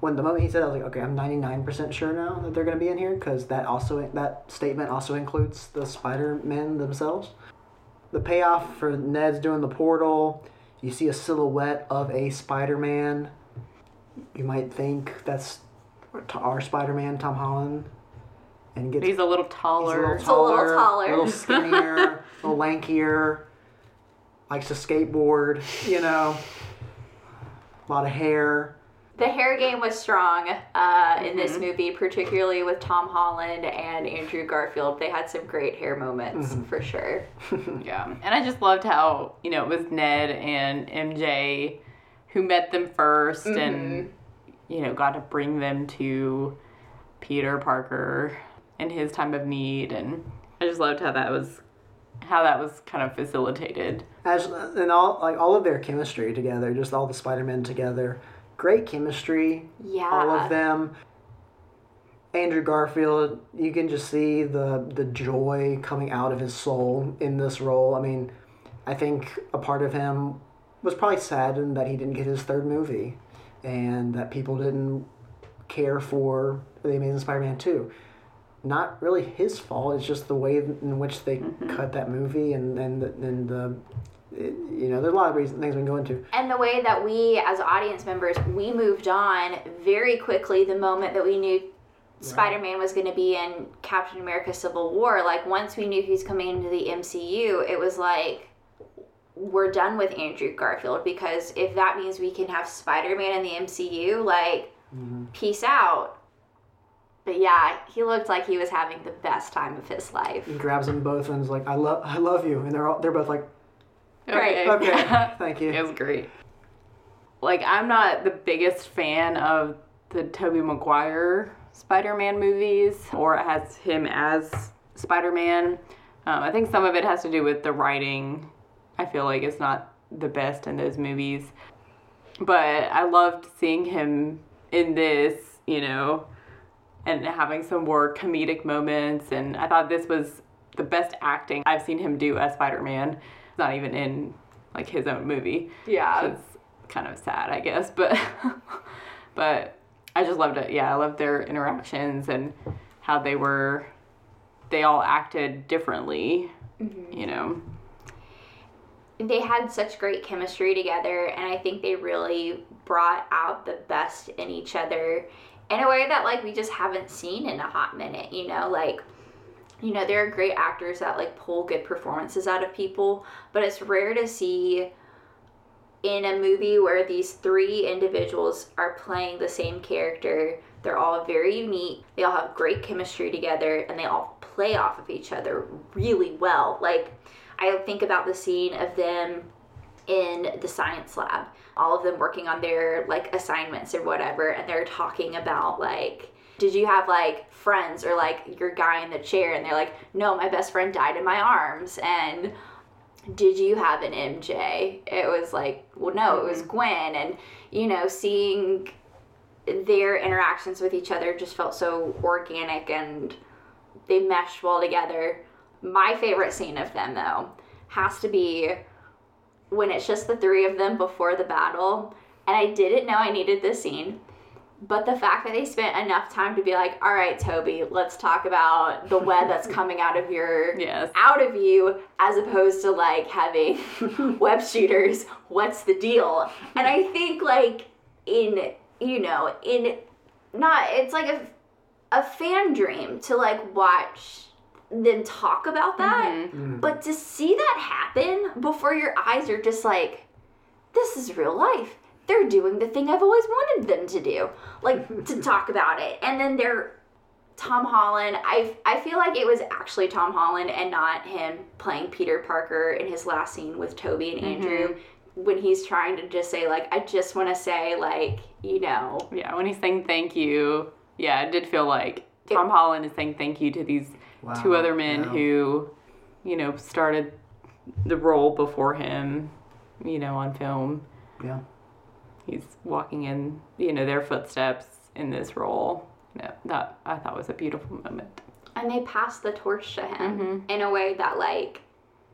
When the moment he said, I was like, okay, I'm 99% sure now that they're going to be in here because that also that statement also includes the Spider-Men themselves. The payoff for Ned's doing the portal, you see a silhouette of a Spider-Man you might think that's our Spider-Man, Tom Holland, and gets He's a little taller. a He's a little little taller, taller. a little skinnier, a little lankier, likes to skateboard, you know, a lot of hair. The hair game was strong uh, in this Mm-hmm. movie, particularly with Tom Holland and Andrew Garfield. They had some great hair moments Mm-hmm. for sure. Yeah, and I just loved how you know it was Ned and MJ who met them 1st and you know got to bring them to Peter Parker in his time of need, and I just loved how that was how that was kind of facilitated. As and all like all of their chemistry together, just all the Spider-Men together, great chemistry. Yeah. all of them. Andrew Garfield, you can just see the the joy coming out of his soul in this role. I mean, I think a part of him was probably saddened that he didn't get his third movie, and that people didn't care for the Amazing Spider-Man two. Not really his fault. It's just the way in which they mm-hmm. cut that movie, and and the, and the it, you know, there's a lot of reasons things we can go into. And the way that we, as audience members, we moved on very quickly the moment that we knew Spider Man was going to be in Captain America Civil War. Like, once we knew he was coming into the MCU, it was like, we're done with Andrew Garfield because if that means we can have Spider Man in the MCU, like, mm-hmm. peace out. But yeah, he looked like he was having the best time of his life. He grabs them both and is like, "I love, I love you," and they're all, they're both like, Great. "Okay, thank you." It was great. Like I'm not the biggest fan of the Tobey Maguire Spider-Man movies or has him as Spider-Man. Um, I think some of it has to do with the writing. I feel like it's not the best in those movies. But I loved seeing him in this, you know, and having some more comedic moments. And I thought this was the best acting I've seen him do as Spider Man. Not even in like his own movie. Yeah. It's kind of sad, I guess, but but I just loved it. Yeah, I loved their interactions and how they were. They all acted differently, mm-hmm. you know. they had such great chemistry together and i think they really brought out the best in each other in a way that like we just haven't seen in a hot minute you know? Like you know there are great actors that like pull good performances out of people but it's rare to see in a movie where these three individuals are playing the same character. They're all very unique. They all have great chemistry together and they all play off of each other really well. Like I think about the scene of them in the science lab, all of them working on their like assignments or whatever, and they're talking about like, did you have like friends or like your guy in the chair? And they're like, no, my best friend died in my arms. And did you have an MJ? It was like, well, no, it was mm-hmm. Gwen. And, you know, seeing their interactions with each other just felt so organic and they meshed well together. My favorite scene of them, though, has to be when it's just the three of them before the battle. And I didn't know I needed this scene. But the fact that they spent enough time to be like, all right, Tobey, let's talk about the web that's coming out of your Yes. out of you, as opposed to like having web shooters. What's the deal? And I think like in you know in not it's like a a fan dream to like watch them talk about that. Mm-hmm. But to see that happen before your eyes are just like, this is real life. They're doing the thing I've always wanted them to do, like to talk about it. And then they're Tom Holland. I I feel like it was actually Tom Holland and not him playing Peter Parker in his last scene with Tobey and Andrew when he's trying to just say like I just want to say like you know Yeah, when he's saying thank you, yeah, it did feel like Tom Holland is saying thank you to these two other men yeah. who, you know, started the role before him, you know, on film. Yeah. He's walking in, you know, their footsteps in this role. Yeah, that I thought was a beautiful moment. and they pass the torch to him mm-hmm. in a way that like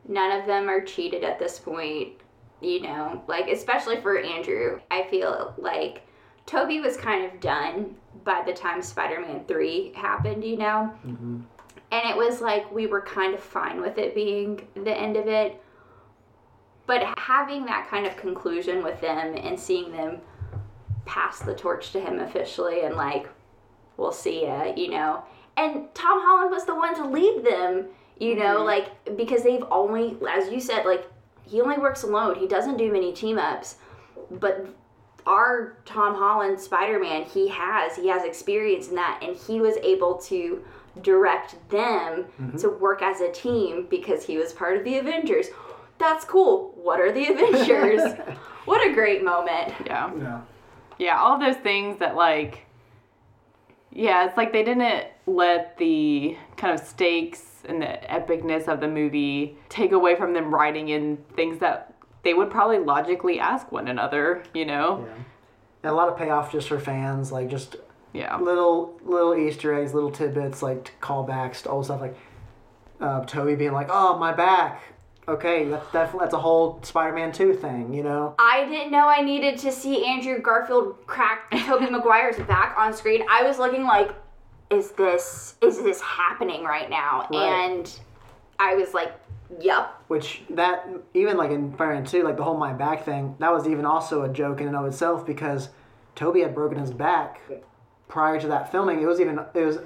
none of them are cheated at this point you know like especially for andrew i feel like tobey was kind of done by the time spider-man 3 happened you know mm-hmm. And it was like we were kind of fine with it being the end of it but having that kind of conclusion with them and seeing them pass the torch to him officially and like we'll see ya, you know. And Tom Holland was the one to lead them, you know, mm-hmm. like because they've only, as you said, like he only works alone. He doesn't do many team ups, but our Tom Holland Spider Man, he has he has experience in that, and he was able to direct them mm-hmm. to work as a team because he was part of the Avengers. That's cool. What are the Avengers? what a great moment. Yeah. Yeah. Yeah, all those things that like yeah, it's like they didn't let the kind of stakes and the epicness of the movie take away from them writing in things that they would probably logically ask one another, you know? Yeah. And a lot of payoff just for fans, like just Yeah. little little Easter eggs, little tidbits, like callbacks to old stuff, like uh, Tobey being like, "Oh, my back." Okay, that, that, that's a whole Spider-Man Two thing, you know. I didn't know I needed to see Andrew Garfield crack Tobey Maguire's back on screen. I was looking like, is this is this happening right now? Right. And I was like, Yep. Which that even like in Spider-Man Two, like the whole my back thing, that was even also a joke in and of itself because Tobey had broken his back prior to that filming. It was even it was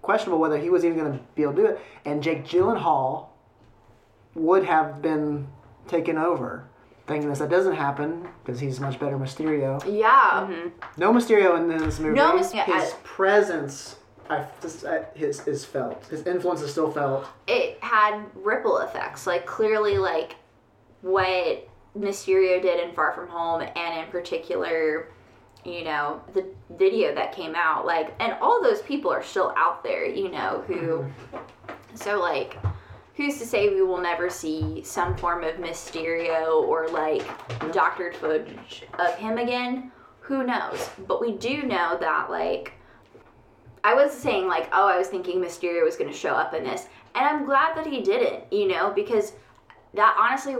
questionable whether he was even going to be able to do it, and Jake Gyllenhaal would have been taken over. Thank goodness that doesn't happen because he's much better Mysterio. Yeah. Mm-hmm. No Mysterio in this movie. No Mysterio. His presence, I just I, his is felt. His influence is still felt. It had ripple effects. Like clearly like what Mysterio did in Far From Home and in particular you know the video that came out like and all those people are still out there you know who mm-hmm. so like who's to say we will never see some form of Mysterio or like doctored footage of him again? Who knows? But we do know that like I was saying like, oh, I was thinking Mysterio was going to show up in this, and I'm glad that he didn't, you know, because that honestly,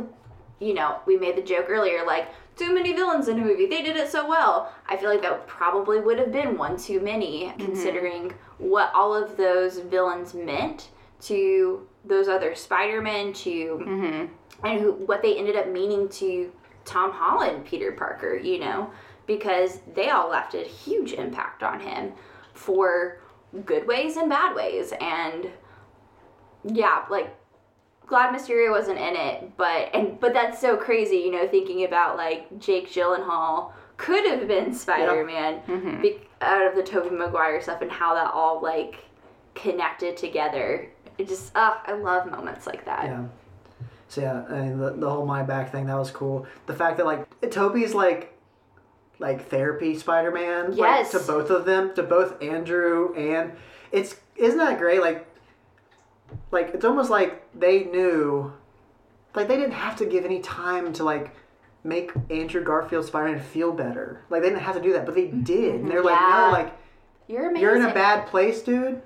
you know, we made the joke earlier like too many villains in a movie. They did it so well. I feel like that probably would have been one too many mm-hmm. considering what all of those villains meant to those other Spider-Men to mm-hmm. and who, what they ended up meaning to Tom Holland, Peter Parker, you know, because they all left a huge impact on him for good ways and bad ways. And yeah, like glad Mysterio wasn't in it, but and but that's so crazy, you know, thinking about like Jake Gyllenhaal could have been Spider-Man be- out of the Tobey Maguire stuff and how that all like connected together. It just ah, I love moments like that. Yeah. So yeah, I mean the, the whole my back thing that was cool. The fact that like Tobey's like like therapy Spider Man. Yes. Like, to both of them, to both Andrew and it's isn't that great? Like like it's almost like they knew like they didn't have to give any time to like make Andrew Garfield Spider Man feel better. Like they didn't have to do that, but they mm-hmm. did. And they're like, no, like You're amazing. you're in a bad place, dude,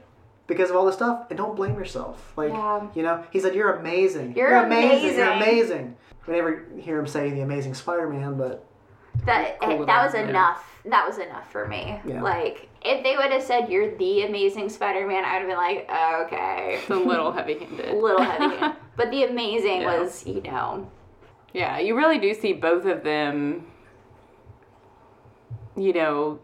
because of all this stuff, and don't blame yourself. Like, Yeah. you know, he said, "You're amazing. You're amazing. You're amazing." amazing." We never hear him say the Amazing Spider-Man, but that Cool little- that was yeah. enough. That was enough for me. Yeah. Like if they would have said you're the amazing Spider-Man, I would have been like, okay, It's a little heavy-handed. A little heavy. but the amazing Yeah. was, you know, Yeah, you really do see both of them, you know,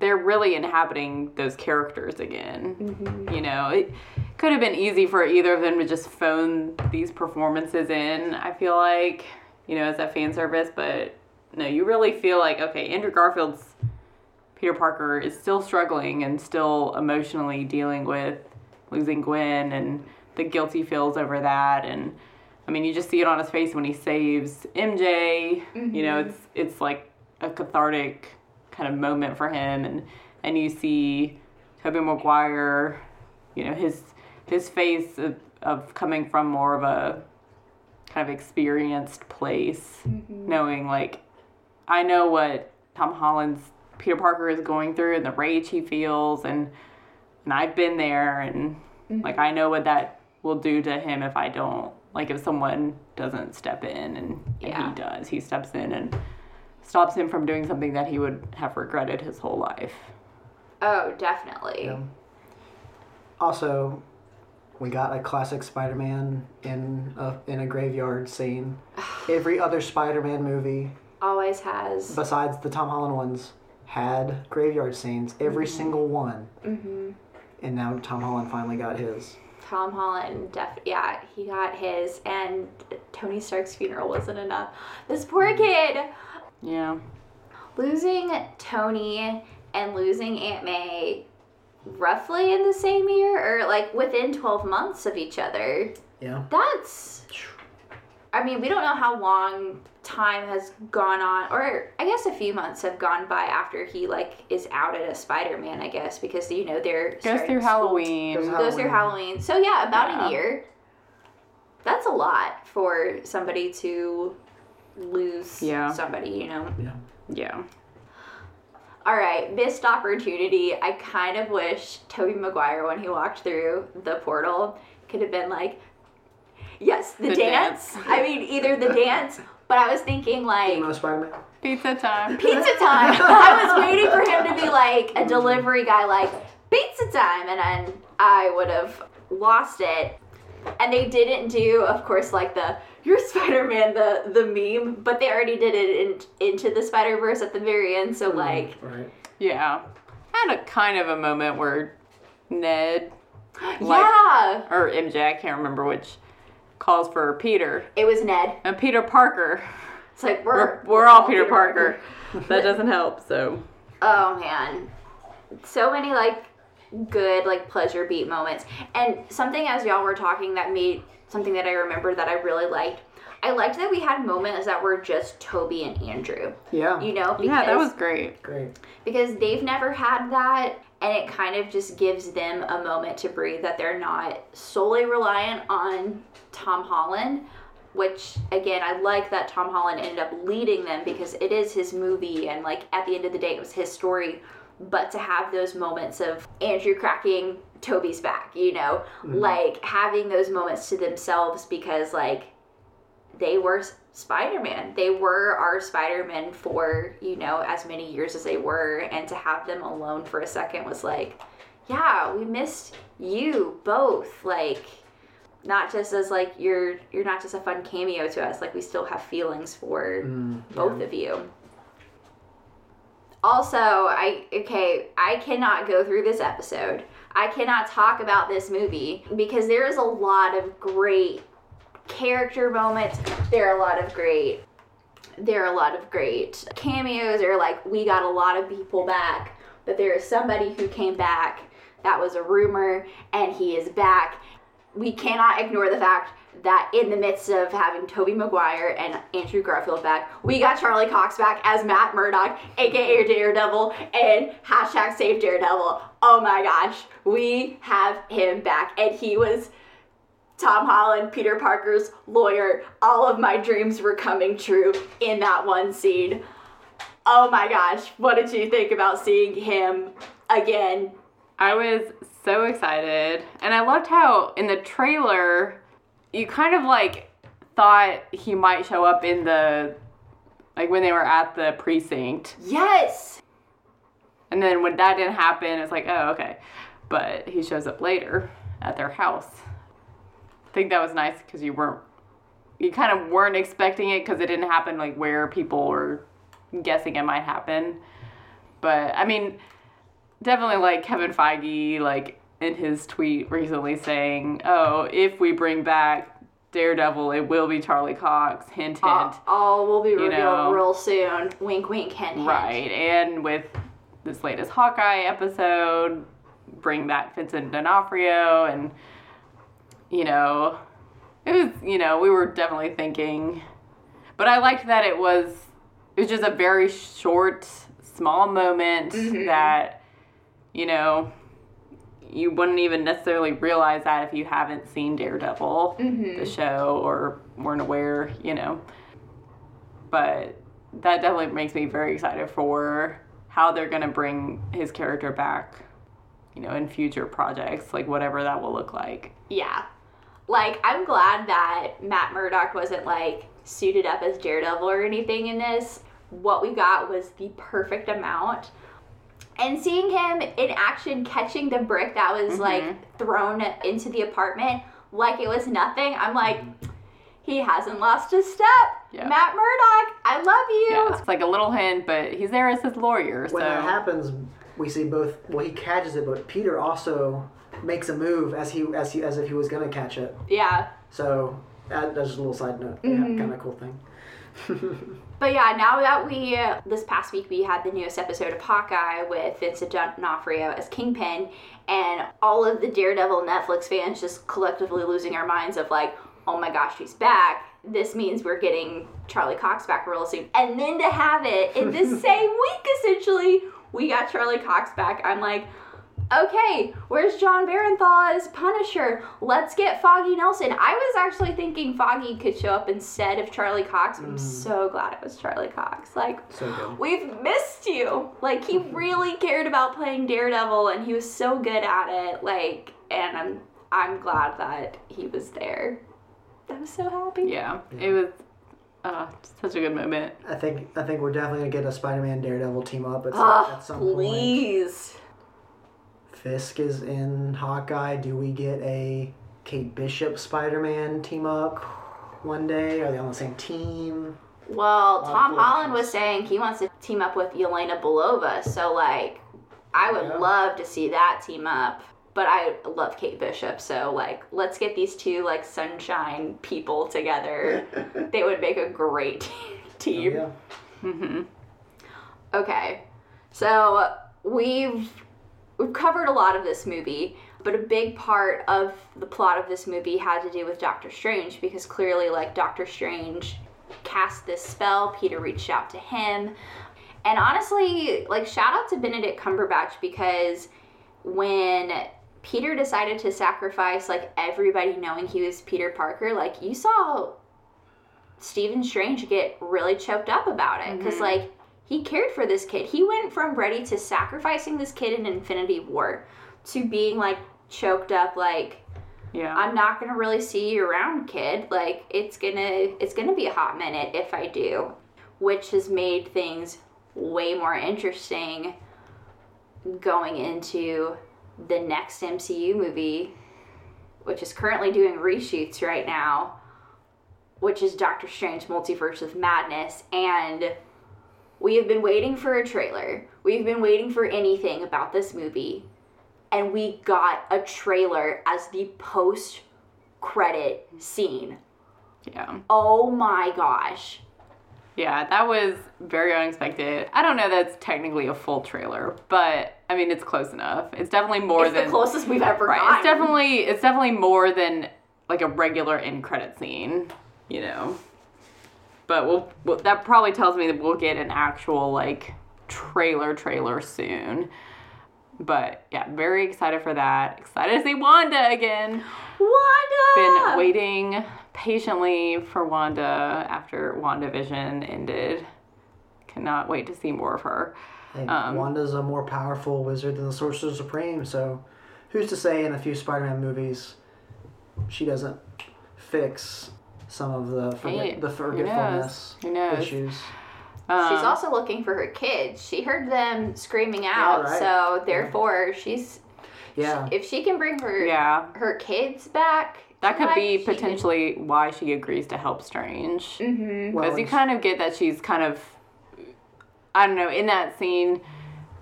they're really inhabiting those characters again. Mm-hmm. You know, it could have been easy for either of them to just phone these performances in. I feel like, you know, as a fan service, but no, you really feel like okay, Andrew Garfield's Peter Parker is still struggling and still emotionally dealing with losing Gwen and the guilt he feels over that. And I mean you just see it on his face when he saves MJ. You know, mm-hmm. it's it's like a cathartic kind of moment for him. And and you see Tobey Maguire, you know, his his face of, of coming from more of a kind of experienced place, mm-hmm. knowing like I know what Tom Holland's Peter Parker is going through and the rage he feels and and I've been there and mm-hmm. like I know what that will do to him if I don't like if someone doesn't step in and, and Yeah. he does. He steps in and stops him from doing something that he would have regretted his whole life. Oh, definitely. Yeah. Also, we got a classic Spider-Man in a, in a graveyard scene. Every other Spider-Man movie, Always has. besides the Tom Holland ones, had graveyard scenes. Every single one. Mm-hmm. And now Tom Holland finally got his. Tom Holland, def- yeah, he got his, and Tony Stark's funeral wasn't enough. This poor kid Yeah. losing Tony and losing Aunt May roughly in the same year, or like within 12 months of each other. Yeah. That's. I mean, we don't know how long time has gone on, or I guess a few months have gone by after he like is outed as a Spider-Man. I guess because you know they're Goes through school- Halloween. Goes goes through Halloween. Halloween. So yeah, about Yeah. a year. That's a lot for somebody to lose Yeah. somebody, you know. Yeah. Yeah. All right, missed opportunity. I kind of wish Tobey Maguire when he walked through the portal could have been like yes, the, The dance. dance. I mean, either the dance, but I was thinking like Emo Spider-Man. Pizza time. pizza time. I was waiting for him to be like a delivery guy, like pizza time, and then I would have lost it. And they didn't do, of course, like the "You're Spider-Man" the the meme, but they already did it in, into the Spider Verse at the very end. So mm, like, Right. Yeah. I had a kind of a moment where Ned Like- yeah, or MJ, I can't remember which, calls for Peter. it was Ned. And Peter Parker. It's like We're, we're we're all Peter Parker. that doesn't help, so. Oh man, so many like good like pleasure beat moments, and something as y'all were talking that made something that I remember that I really liked. I liked that we had moments that were just Tobey and Andrew. Yeah. You know, because, Yeah, that was great. Great. because they've never had that, and it kind of just gives them a moment to breathe. That they're not solely reliant on Tom Holland. Which again, I like that Tom Holland ended up leading them because it is his movie, and like at the end of the day, it was his story. But to have those moments of Andrew cracking Tobey's back, you know, mm-hmm. like having those moments to themselves because like they were Spider-Man. They were our Spider-Man for, you know, as many years as they were and to have them alone for a second was like, yeah, we missed you both. Like not just as like you're you're not just a fun cameo to us, like we still have feelings for Mm, both yeah. of you. Also, I okay, I cannot go through this episode. I cannot talk about this movie because there is a lot of great character moments. There are a lot of great there are a lot of great cameos or like we got a lot of people back, but there is somebody who came back that was a rumor and he is back. We cannot ignore the fact that in the midst of having Tobey Maguire and Andrew Garfield back, we got Charlie Cox back as Matt Murdock, aka Daredevil, and hashtag Save Daredevil. Oh my gosh, we have him back, and he was Tom Holland, Peter Parker's lawyer. All of my dreams were coming true in that one scene. Oh my gosh, what did you think about seeing him again? I was so excited. And I loved how in the trailer, you kind of like thought he might show up in the, like when they were at the precinct. Yes! And then when that didn't happen, it's like, oh, okay. But he shows up later at their house. I think that was nice because you weren't, you kind of weren't expecting it because it didn't happen like where people were guessing it might happen. But I mean, definitely like Kevin Feige, like in his tweet recently saying, "Oh, if we bring back Daredevil, it will be Charlie Cox." Hint, hint. all, all will be revealed know. real soon. Wink, wink, hint, hint. Right, and with this latest Hawkeye episode, bring back Vincent D'Onofrio, and you know, it was you know we were definitely thinking, but I liked that it was it was just a very short, small moment mm-hmm. that you know you wouldn't even necessarily realize that if you haven't seen Daredevil, mm-hmm. the show, or weren't aware, you know. But that definitely makes me very excited for how they're going to bring his character back, you know, in future projects, like whatever that will look like. Yeah. Like, I'm glad that Matt Murdock wasn't like suited up as Daredevil or anything in this. What we got was the perfect amount. And seeing him in action catching the brick that was like thrown into the apartment like it was nothing, I'm like, he hasn't lost a step. Yeah. Matt Murdock, I love you. Yeah, it's like a little hint, but he's there as his lawyer, so When that happens, we see both. Well, he catches it, but Peter also makes a move as he as he as if he was gonna catch it. Yeah. So that, that's just a little side note. Mm-hmm. Yeah, kind of cool thing. But yeah, now that we, uh, this past week, we had the newest episode of Hawkeye with Vincent D'Onofrio as Kingpin, and all of the Daredevil Netflix fans just collectively losing our minds of like, oh my gosh, he's back. This means we're getting Charlie Cox back real soon. And then to have it in this same week, essentially, we got Charlie Cox back. I'm like, okay, where's Jon Bernthal as Punisher? Let's get Foggy Nelson. I was actually thinking Foggy could show up instead of Charlie Cox. I'm so glad it was Charlie Cox. Like, So good. we've missed you. Like, he really cared about playing Daredevil, and he was so good at it. Like, and I'm I'm glad that he was there. I was so happy. yeah, it was uh, such a good moment. I think I think we're definitely gonna get a Spider-Man Daredevil team up at, some- Ah, at some point. please. Fisk is in Hawkeye. Do we get a Kate Bishop Spider-Man team up one day? Are they on the same team? Well, Tom Holland was saying he wants to team up with Yelena Belova, so like I would Yeah. love to see that team up. But I love Kate Bishop, so like let's get these two like sunshine people together. they would make a great team. Yeah. hmm Okay, so we've we've covered a lot of this movie, but a big part of the plot of this movie had to do with Doctor Strange because clearly, like Doctor Strange cast this spell. Peter reached out to him, and honestly, like shout out to Benedict Cumberbatch because when Peter decided to sacrifice like everybody knowing he was Peter Parker, like you saw Stephen Strange get really choked up about it because mm-hmm. like he cared for this kid. He went from ready to sacrificing this kid in Infinity War to being like choked up like Yeah. I'm not going to really see you around, kid. Like it's going to it's going to be a hot minute if I do, which has made things way more interesting going into the next MCU movie which is currently doing reshoots right now, which is Doctor Strange Multiverse of Madness and we have been waiting for a trailer. We've been waiting for anything about this movie. And we got a trailer as the post credit scene. yeah. Oh my gosh. Yeah, that was very unexpected. I don't know that's technically a full trailer, but I mean it's close enough. It's definitely more It's than the closest we've ever right. gotten. It's definitely it's definitely more than like a regular end credit scene, you know. But we'll, we'll that probably tells me that we'll get an actual like trailer trailer soon. But yeah, very excited for that. Excited to see Wanda again. Wanda! Been waiting patiently for Wanda after WandaVision ended. Cannot wait to see more of her. Um, Wanda's a more powerful wizard than the Sorcerer Supreme, so who's to say in a few Spider-Man movies she doesn't fix some of the forget, Hey, the who forgetfulness knows? Who knows? issues? Um, She's also looking for her kids. She heard them screaming out, right. so therefore she's Yeah, if she can bring her yeah. her kids back. That could life, be she can- potentially why she agrees to help Strange. Mhm. well, Because you kind of get that she's kind of, I don't know, in that scene,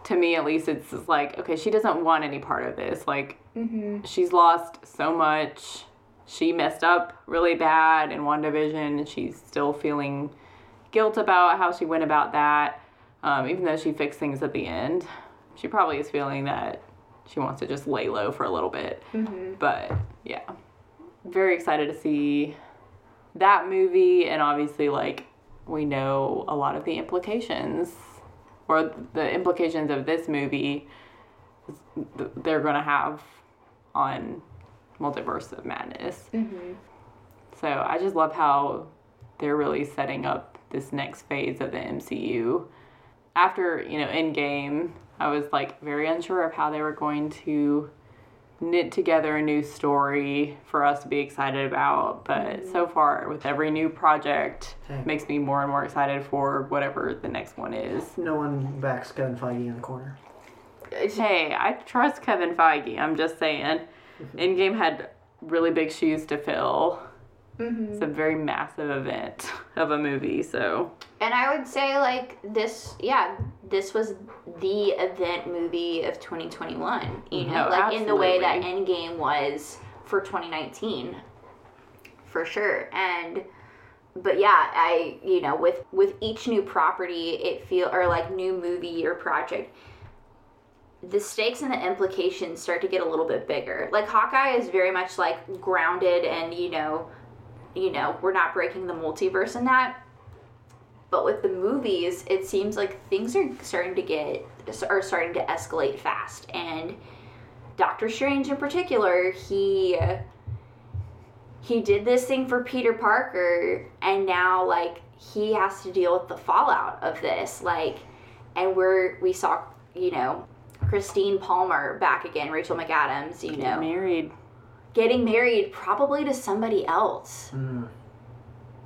to me at least, it's like, okay, she doesn't want any part of this. Like, Mm-hmm. she's lost so much. She messed up really bad in WandaVision, and she's still feeling guilt about how she went about that. Um, even though she fixed things at the end, she probably is feeling that she wants to just lay low for a little bit. But yeah, very excited to see that movie, and obviously, like, we know a lot of the implications or the implications of this movie they're going to have on Multiverse of Madness. Mm-hmm. So I just love how they're really setting up this next phase of the MCU. After, you know, Endgame, I was like very unsure of how they were going to knit together a new story for us to be excited about. But mm-hmm. so far, with every new project, Hey. makes me more and more excited for whatever the next one is. No one backs Kevin Feige in the corner. Hey, I trust Kevin Feige. I'm just saying. Endgame had really big shoes to fill. Mm-hmm. It's a very massive event of a movie, so And I would say like this, yeah, this was the event movie of 2021. You mm-hmm. know, Oh, like in the way that absolutely. Endgame was for 2019, for sure. And but yeah, I you know with with each new property, it feel or like new movie or project. The stakes and the implications start to get a little bit bigger. Like Hawkeye is very much like grounded and you know, you know, we're not breaking the multiverse in that. But with the movies it seems like things are starting to get are starting to escalate fast. And doctor strange in particular he he did this thing for peter parker and now like he has to deal with the fallout of this. Like and we're we saw you know christine palmer back again rachel mcadams you know married. getting married probably to somebody else Mm.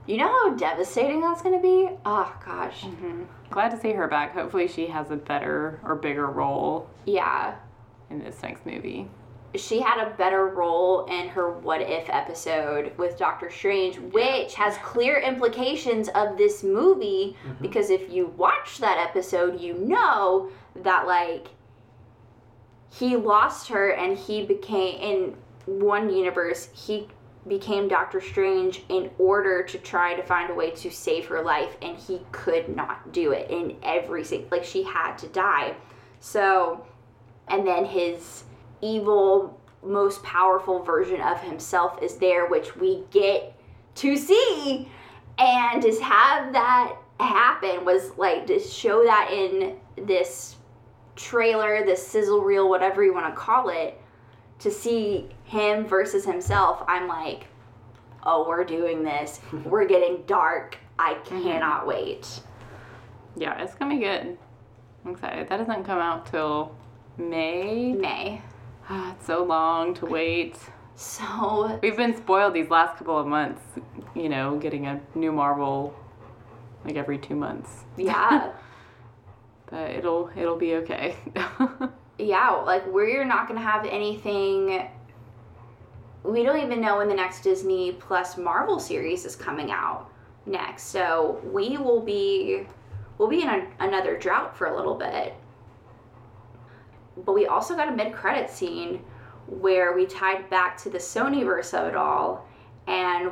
you know how devastating that's gonna be oh gosh mm-hmm. Glad to see her back. Hopefully, she has a better or bigger role yeah in this next movie. she had a better role in her what if episode with Doctor Strange, which has clear implications of this movie mm-hmm. because if you watch that episode, you know that like he lost her and he became in one universe, he became Doctor Strange in order to try to find a way to save her life and he could not do it in every single like she had to die. So and then his evil most powerful version of himself is there which we get to see and to have that happen was like to show that in this trailer this sizzle reel whatever you want to call it to see him versus himself i'm like oh we're doing this we're getting dark i cannot wait Yeah, it's gonna be good. I'm excited. That doesn't come out till May. may Ah, it's so long to wait. so We've been spoiled these last couple of months. You know, getting a new Marvel like every two months. yeah But it'll it'll be okay. yeah, like we're not gonna have anything. We don't even know when the next Disney Plus Marvel series is coming out next, so we will be we'll be in a, another drought for a little bit. But we also got a mid credit scene where we tied back to the Sony verse of it all, and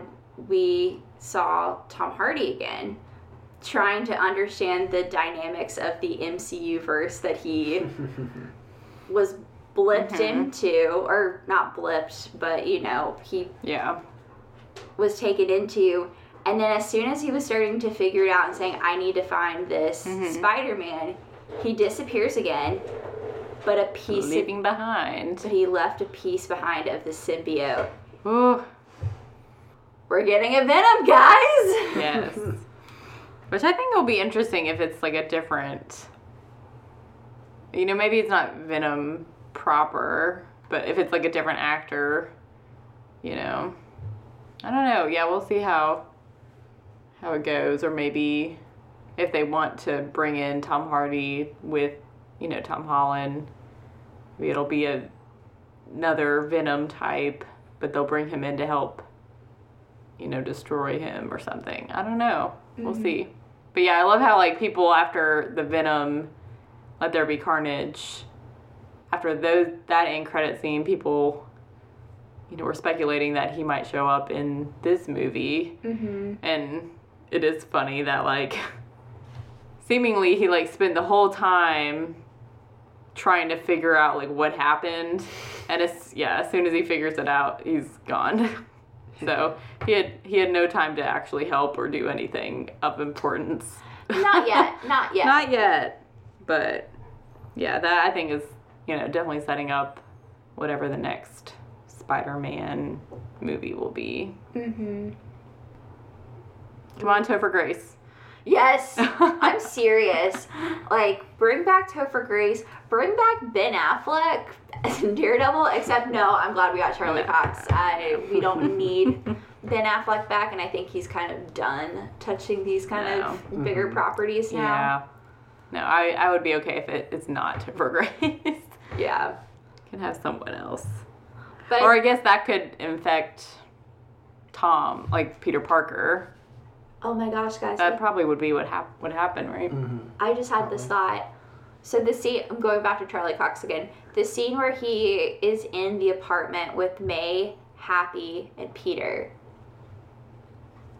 we saw Tom Hardy again trying to understand the dynamics of the MCU verse that he was blipped Mhm. into, or not blipped, but you know, he yeah. was taken into. And then as soon as he was starting to figure it out and saying, I need to find this Mhm. Spider Man, he disappears again. But a piece of, Leaving behind. but he left a piece behind of the symbiote. Ooh, We're getting a Venom, guys! yes. Which I think will be interesting if it's like a different. You know, maybe it's not Venom proper, but if it's like a different actor, you know. I don't know. Yeah, we'll see how how it goes or maybe if they want to bring in Tom Hardy with, you know, Tom Holland, maybe it'll be a another Venom type, but they'll bring him in to help you know, destroy him or something. I don't know. We'll mm-hmm. see. But yeah, I love how like people after the Venom Let There Be Carnage, after those that end credit scene, people, you know, were speculating that he might show up in this movie, Mm-hmm. and it is funny that like, seemingly he like spent the whole time trying to figure out like what happened, and it's yeah, as soon as he figures it out, he's gone. so he had he had no time to actually help or do anything of importance. Not yet. Not yet. Not yet, but yeah, that I think is you know definitely setting up whatever the next Spider-Man movie will be. mm-hmm. Come on, Topher Grace. Yes, I'm serious. Like, bring back Topher Grace, bring back Ben Affleck as Daredevil. Except, no, I'm glad we got Charlie Cox. I we don't need Ben Affleck back, and I think he's kind of done touching these kind of bigger mm-hmm. properties now. Yeah. No, I, I would be okay if it, it's not Topher Grace. Yeah, Can have someone else. but Or I guess that could infect Tom, like Peter Parker. Oh my gosh, guys, That probably would be what hap- would happen, right? Mm-hmm. I just had this thought. So the scene, I'm going back to Charlie Cox again. The scene where he is in the apartment with May, Happy, and Peter.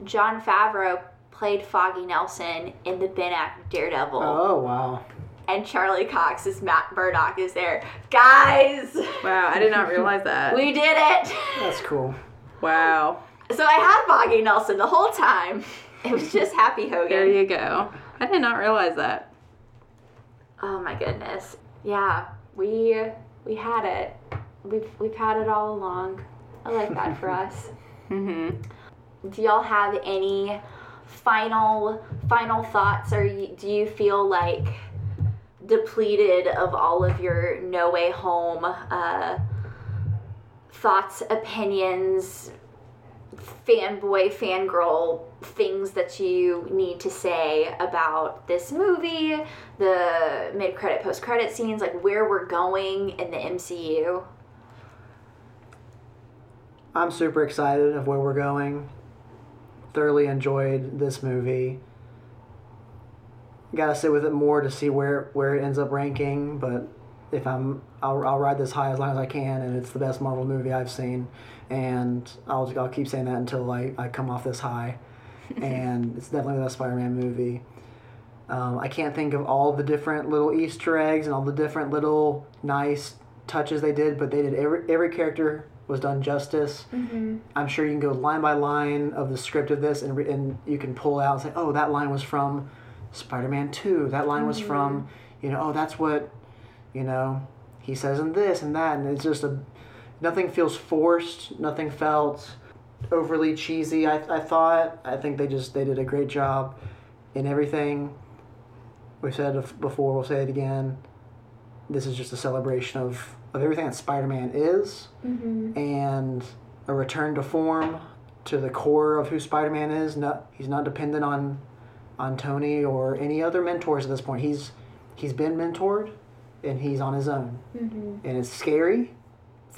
Jon Favreau played Foggy Nelson in the Ben Affleck Daredevil, Oh wow. and Charlie Cox as Matt Murdock is there. Guys, Wow, I did not realize that. we did it. That's cool. wow. So I had Foggy Nelson the whole time. It was just Happy Hogan. There you go. I did not realize that. Oh my goodness. Yeah, we we had it. We've we've had it all along. I like that for us. Mm-hmm. Do y'all have any final final thoughts or do you feel like depleted of all of your no way home uh, thoughts, opinions, fanboy, fangirl things that you need to say about this movie, the mid credit, post credit scenes, like where we're going in the MCU? I'm super excited of where we're going. Thoroughly enjoyed this movie. Got to sit with it more to see where where it ends up ranking, but if I'm I'll, I'll ride this high as long as I can, and it's the best Marvel movie I've seen, and I'll I'll keep saying that until I, I come off this high, and it's definitely the best Spider-Man movie. Um, I can't think of all the different little Easter eggs and all the different little nice touches they did, but they did every every character was done justice. Mm-hmm. I'm sure you can go line by line of the script of this, and, re- and you can pull out and say, oh, that line was from Spider-Man Two. That line was from, you know, oh, that's what, you know, he says in this and that, and it's just a, nothing feels forced. Nothing felt overly cheesy. I, I thought. I think they just they did a great job in everything. We've said it before. We'll say it again. This is just a celebration of of everything that Spider-Man is Mm-hmm. and a return to form to the core of who Spider-Man is. Not he's not dependent on on Tony or any other mentors at this point. He's he's been mentored and he's on his own. Mm-hmm. And it's scary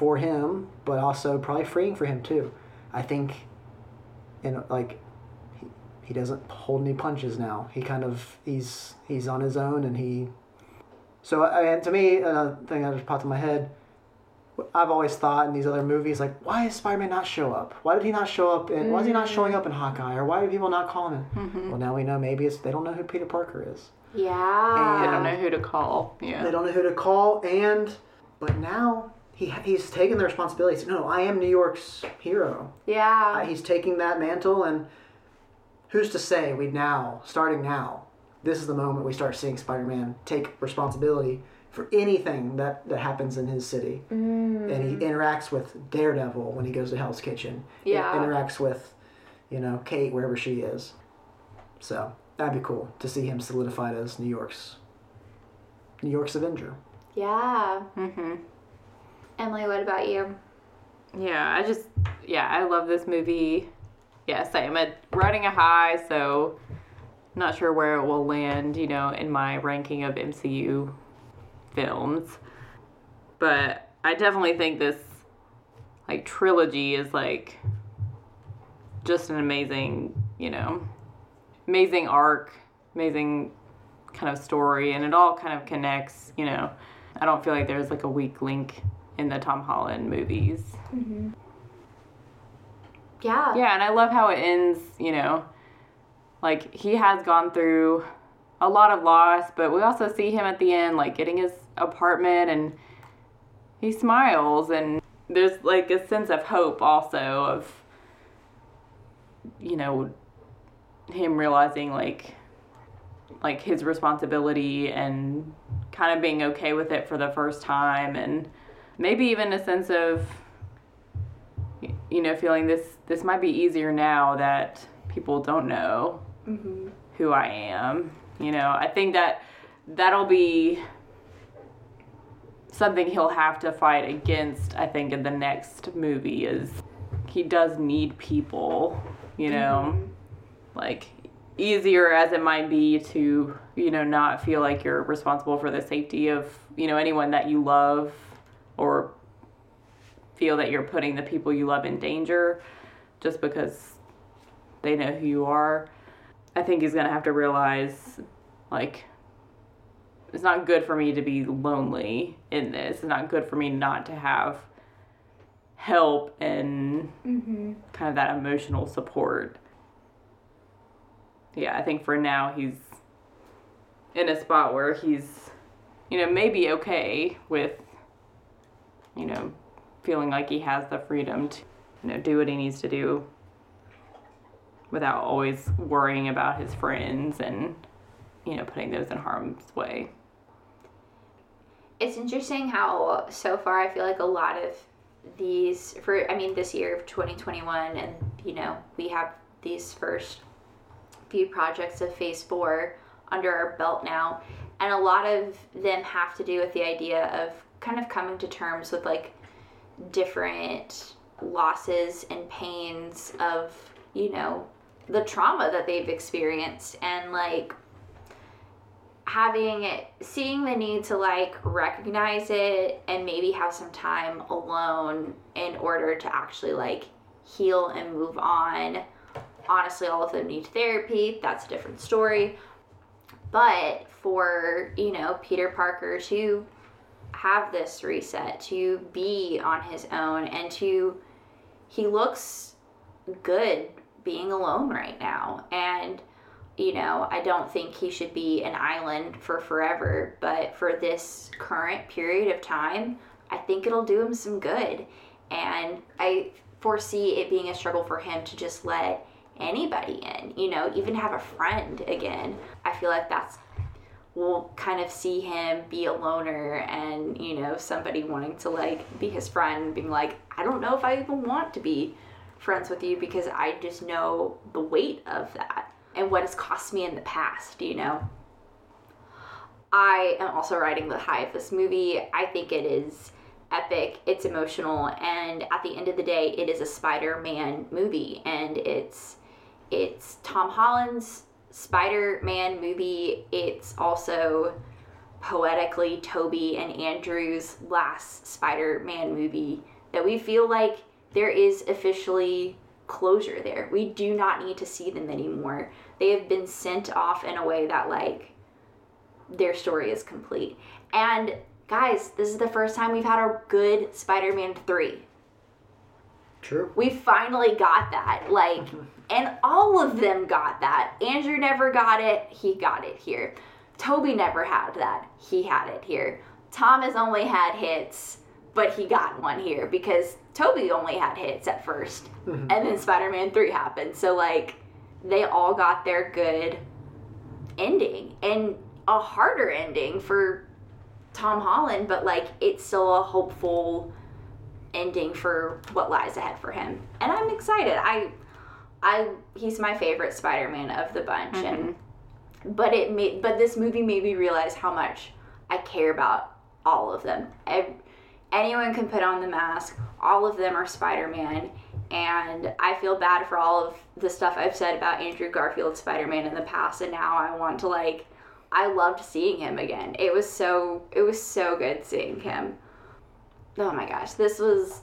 for him, but also probably freeing for him too. I think and like he, he doesn't hold any punches now. He kind of he's he's on his own and he so I, mean, to me another thing that just popped in my head I've always thought in these other movies, like, why is Spider Man not show up? Why did he not show up in? Why is he not showing up in Hawkeye? Or why do people not call him? Mm-hmm. Well, now we know maybe it's they don't know who Peter Parker is. Yeah. I And- don't know who to call. Yeah. They don't know who to call, and but now he he's taking the responsibility. He's, no, I am New York's hero. Yeah. Uh, he's taking that mantle, and who's to say we now, starting now, this is the moment we start seeing Spider Man take responsibility for anything that that happens in his city. Mm. and he interacts with Daredevil when he goes to Hell's Kitchen. He Yeah. interacts with, you know, Kate wherever she is. So that'd be cool to see him solidified as New York's New York's Avenger. Yeah. Mm-hmm. Emily, what about you? Yeah, I just yeah, I love this movie. Yes. I'm riding a high, so not sure where it will land, you know, in my ranking of MCU films. But I definitely think this like trilogy is like just an amazing, you know, amazing arc, amazing kind of story, and it all kind of connects. You know, I don't feel like there's like a weak link in the Tom Holland movies. Mm-hmm. Yeah. Yeah, and I love how it ends, you know, like he has gone through a lot of loss, but we also see him at the end, like getting his apartment and he smiles, and there's like a sense of hope also of, you know, him realizing like, like his responsibility and kind of being okay with it for the first time, and maybe even a sense of you know, feeling this this might be easier now that people don't know mm-hmm. who I am. You know, I think that that'll be something he'll have to fight against. I think in the next movie is he does need people. You know, mm-hmm. like easier as it might be to you know not feel like you're responsible for the safety of you know anyone that you love or feel that you're putting the people you love in danger just because they know who you are. I think he's gonna have to realize, like, it's not good for me to be lonely in this. It's not good for me not to have help and mm-hmm. kind of that emotional support. Yeah, I think for now he's in a spot where he's, you know, maybe okay with, you know, feeling like he has the freedom to, you know, do what he needs to do without always worrying about his friends and, you know, putting those in harm's way. It's interesting how so far I feel like a lot of these for I mean this year of 2021 and you know we have these first few projects of phase 4 under our belt now and a lot of them have to do with the idea of kind of coming to terms with like different losses and pains of you know the trauma that they've experienced and like having it seeing the need to like recognize it and maybe have some time alone in order to actually like heal and move on. Honestly all of them need therapy. That's a different story. But for you know peter parker to have this reset to be on his own and to he looks good being alone right now. And you know i don't think he should be an island for forever but for this current period of time i think it'll do him some good. And i foresee it being a struggle for him to just let anybody in you know even have a friend again. I feel like that's we'll kind of see him be a loner and you know somebody wanting to like be his friend and being like i don't know if i even want to be friends with you because i just know the weight of that and what it's cost me in the past you know? I am also riding the high of this movie. I think it is epic. It's emotional. And at the end of the day it is a spider-man movie. And it's it's tom holland's Spider-Man movie. It's also poetically Tobey and Andrew's last Spider-Man movie that we feel like there is officially closure there. We do not need to see them anymore. They have been sent off in a way that like their story is complete. And guys, this is the first time we've had a good Spider-Man 3. True. We finally got that. Like, and all of them got that. Andrew never got it. He got it here. Tobey never had that. He had it here. Tom has only had hits, but he got one here because Tobey only had hits at 1st mm-hmm. And then Spider Man 3 happened. So, like, they all got their good ending and a harder ending for Tom Holland, but, like, it's still a hopeful ending for what lies ahead for him. And I'm excited. I I he's my favorite Spider-Man of the bunch and mm-hmm. but it made but this movie made me realize how much I care about all of them. Ev- anyone can put on the mask. All of them are Spider-Man and I feel bad for all of the stuff I've said about Andrew Garfield Spider-Man in the past and now I want to like I loved seeing him again. It was so it was so good seeing him oh my gosh, this was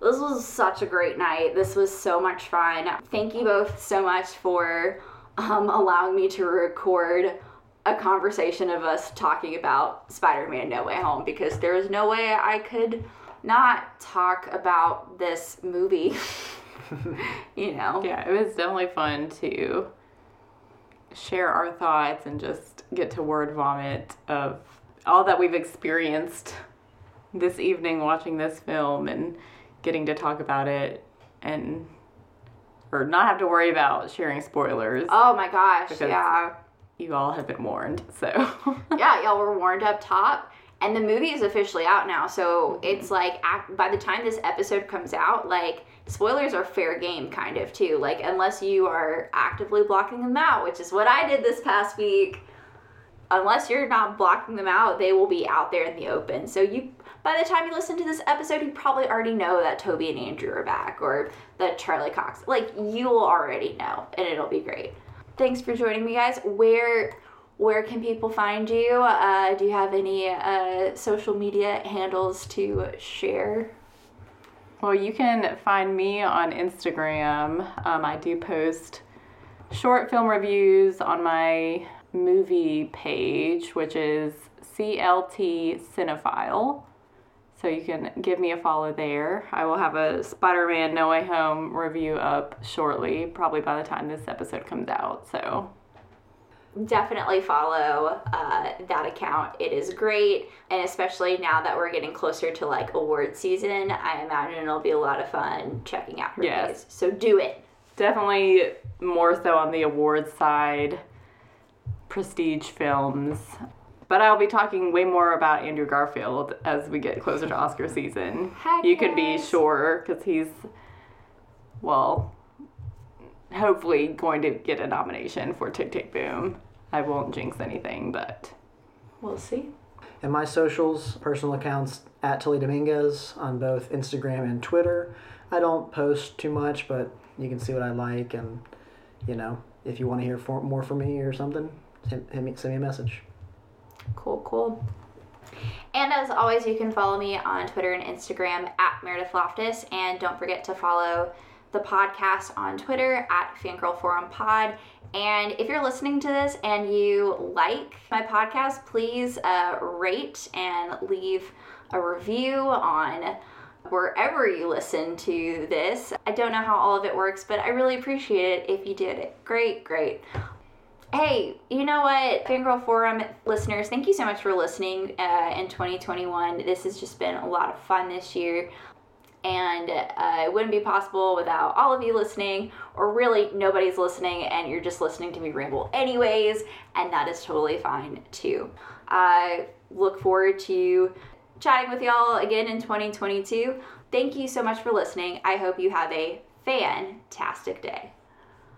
this was such a great night. This was so much fun. Thank you both so much for um, allowing me to record a conversation of us talking about Spider-Man No Way Home because there is no way I could not talk about this movie. you know. Yeah, it was definitely fun to share our thoughts and just get to word vomit of all that we've experienced this evening watching this film and getting to talk about it and or not have to worry about sharing spoilers. Oh my gosh, Because- yeah. You all have been warned, so yeah, y'all were warned up top. And the movie is officially out now, so mm-hmm. it's like by the time this episode comes out, like spoilers are fair game, kind of too. Like unless you are actively blocking them out, which is what I did this past week. Unless you're not blocking them out, they will be out there in the open. So you, by the time you listen to this episode, you probably already know that Tobey and Andrew are back, or that Charlie Cox. Like you will already know, and it'll be great. Thanks for joining me, guys. Where where can people find you? Uh, do you have any uh, social media handles to share? Well, you can find me on Instagram. Um, I do post short film reviews on my movie page, which is CLT Cinephile. So you can give me a follow there. I will have a Spider Man No Way Home review up shortly, probably by the time this episode comes out. So Definitely follow uh, that account. It is great, and especially now that we're getting closer to like award season, I imagine it'll be a lot of fun checking out her Yes. days. So do it. definitely more so on the awards side, prestige films. But I'll be talking way more about Andrew Garfield as we get closer to Oscar season. Heck you can be sure because he's, well, hopefully going to get a nomination for Tick Tick Boom. I won't jinx anything, but We'll see. And my socials, personal accounts at Tilly Dominguez on both Instagram and Twitter. I don't post too much, but you can see what I like, and you know, if you want to hear for, more from me or something, hit, hit me, send me a message. Cool, cool. And as always, you can follow me on Twitter and Instagram at Meredith Loftus. And don't forget to follow the podcast on Twitter at Fangirl Forum Pod. And if you're listening to this and you like my podcast, please uh, rate and leave a review on wherever you listen to this. I don't know how all of it works, but I really appreciate it if you did it. Great, great. Hey, you know what, Fangirl Forum listeners, thank you so much for listening uh, in 2021. This has just been a lot of fun this year. And uh, it wouldn't be possible without all of you listening, or really nobody's listening, and you're just listening to me ramble anyways, and that is totally fine too. I look forward to chatting with y'all again in 2022. Thank you so much for listening. I hope you have a fantastic day.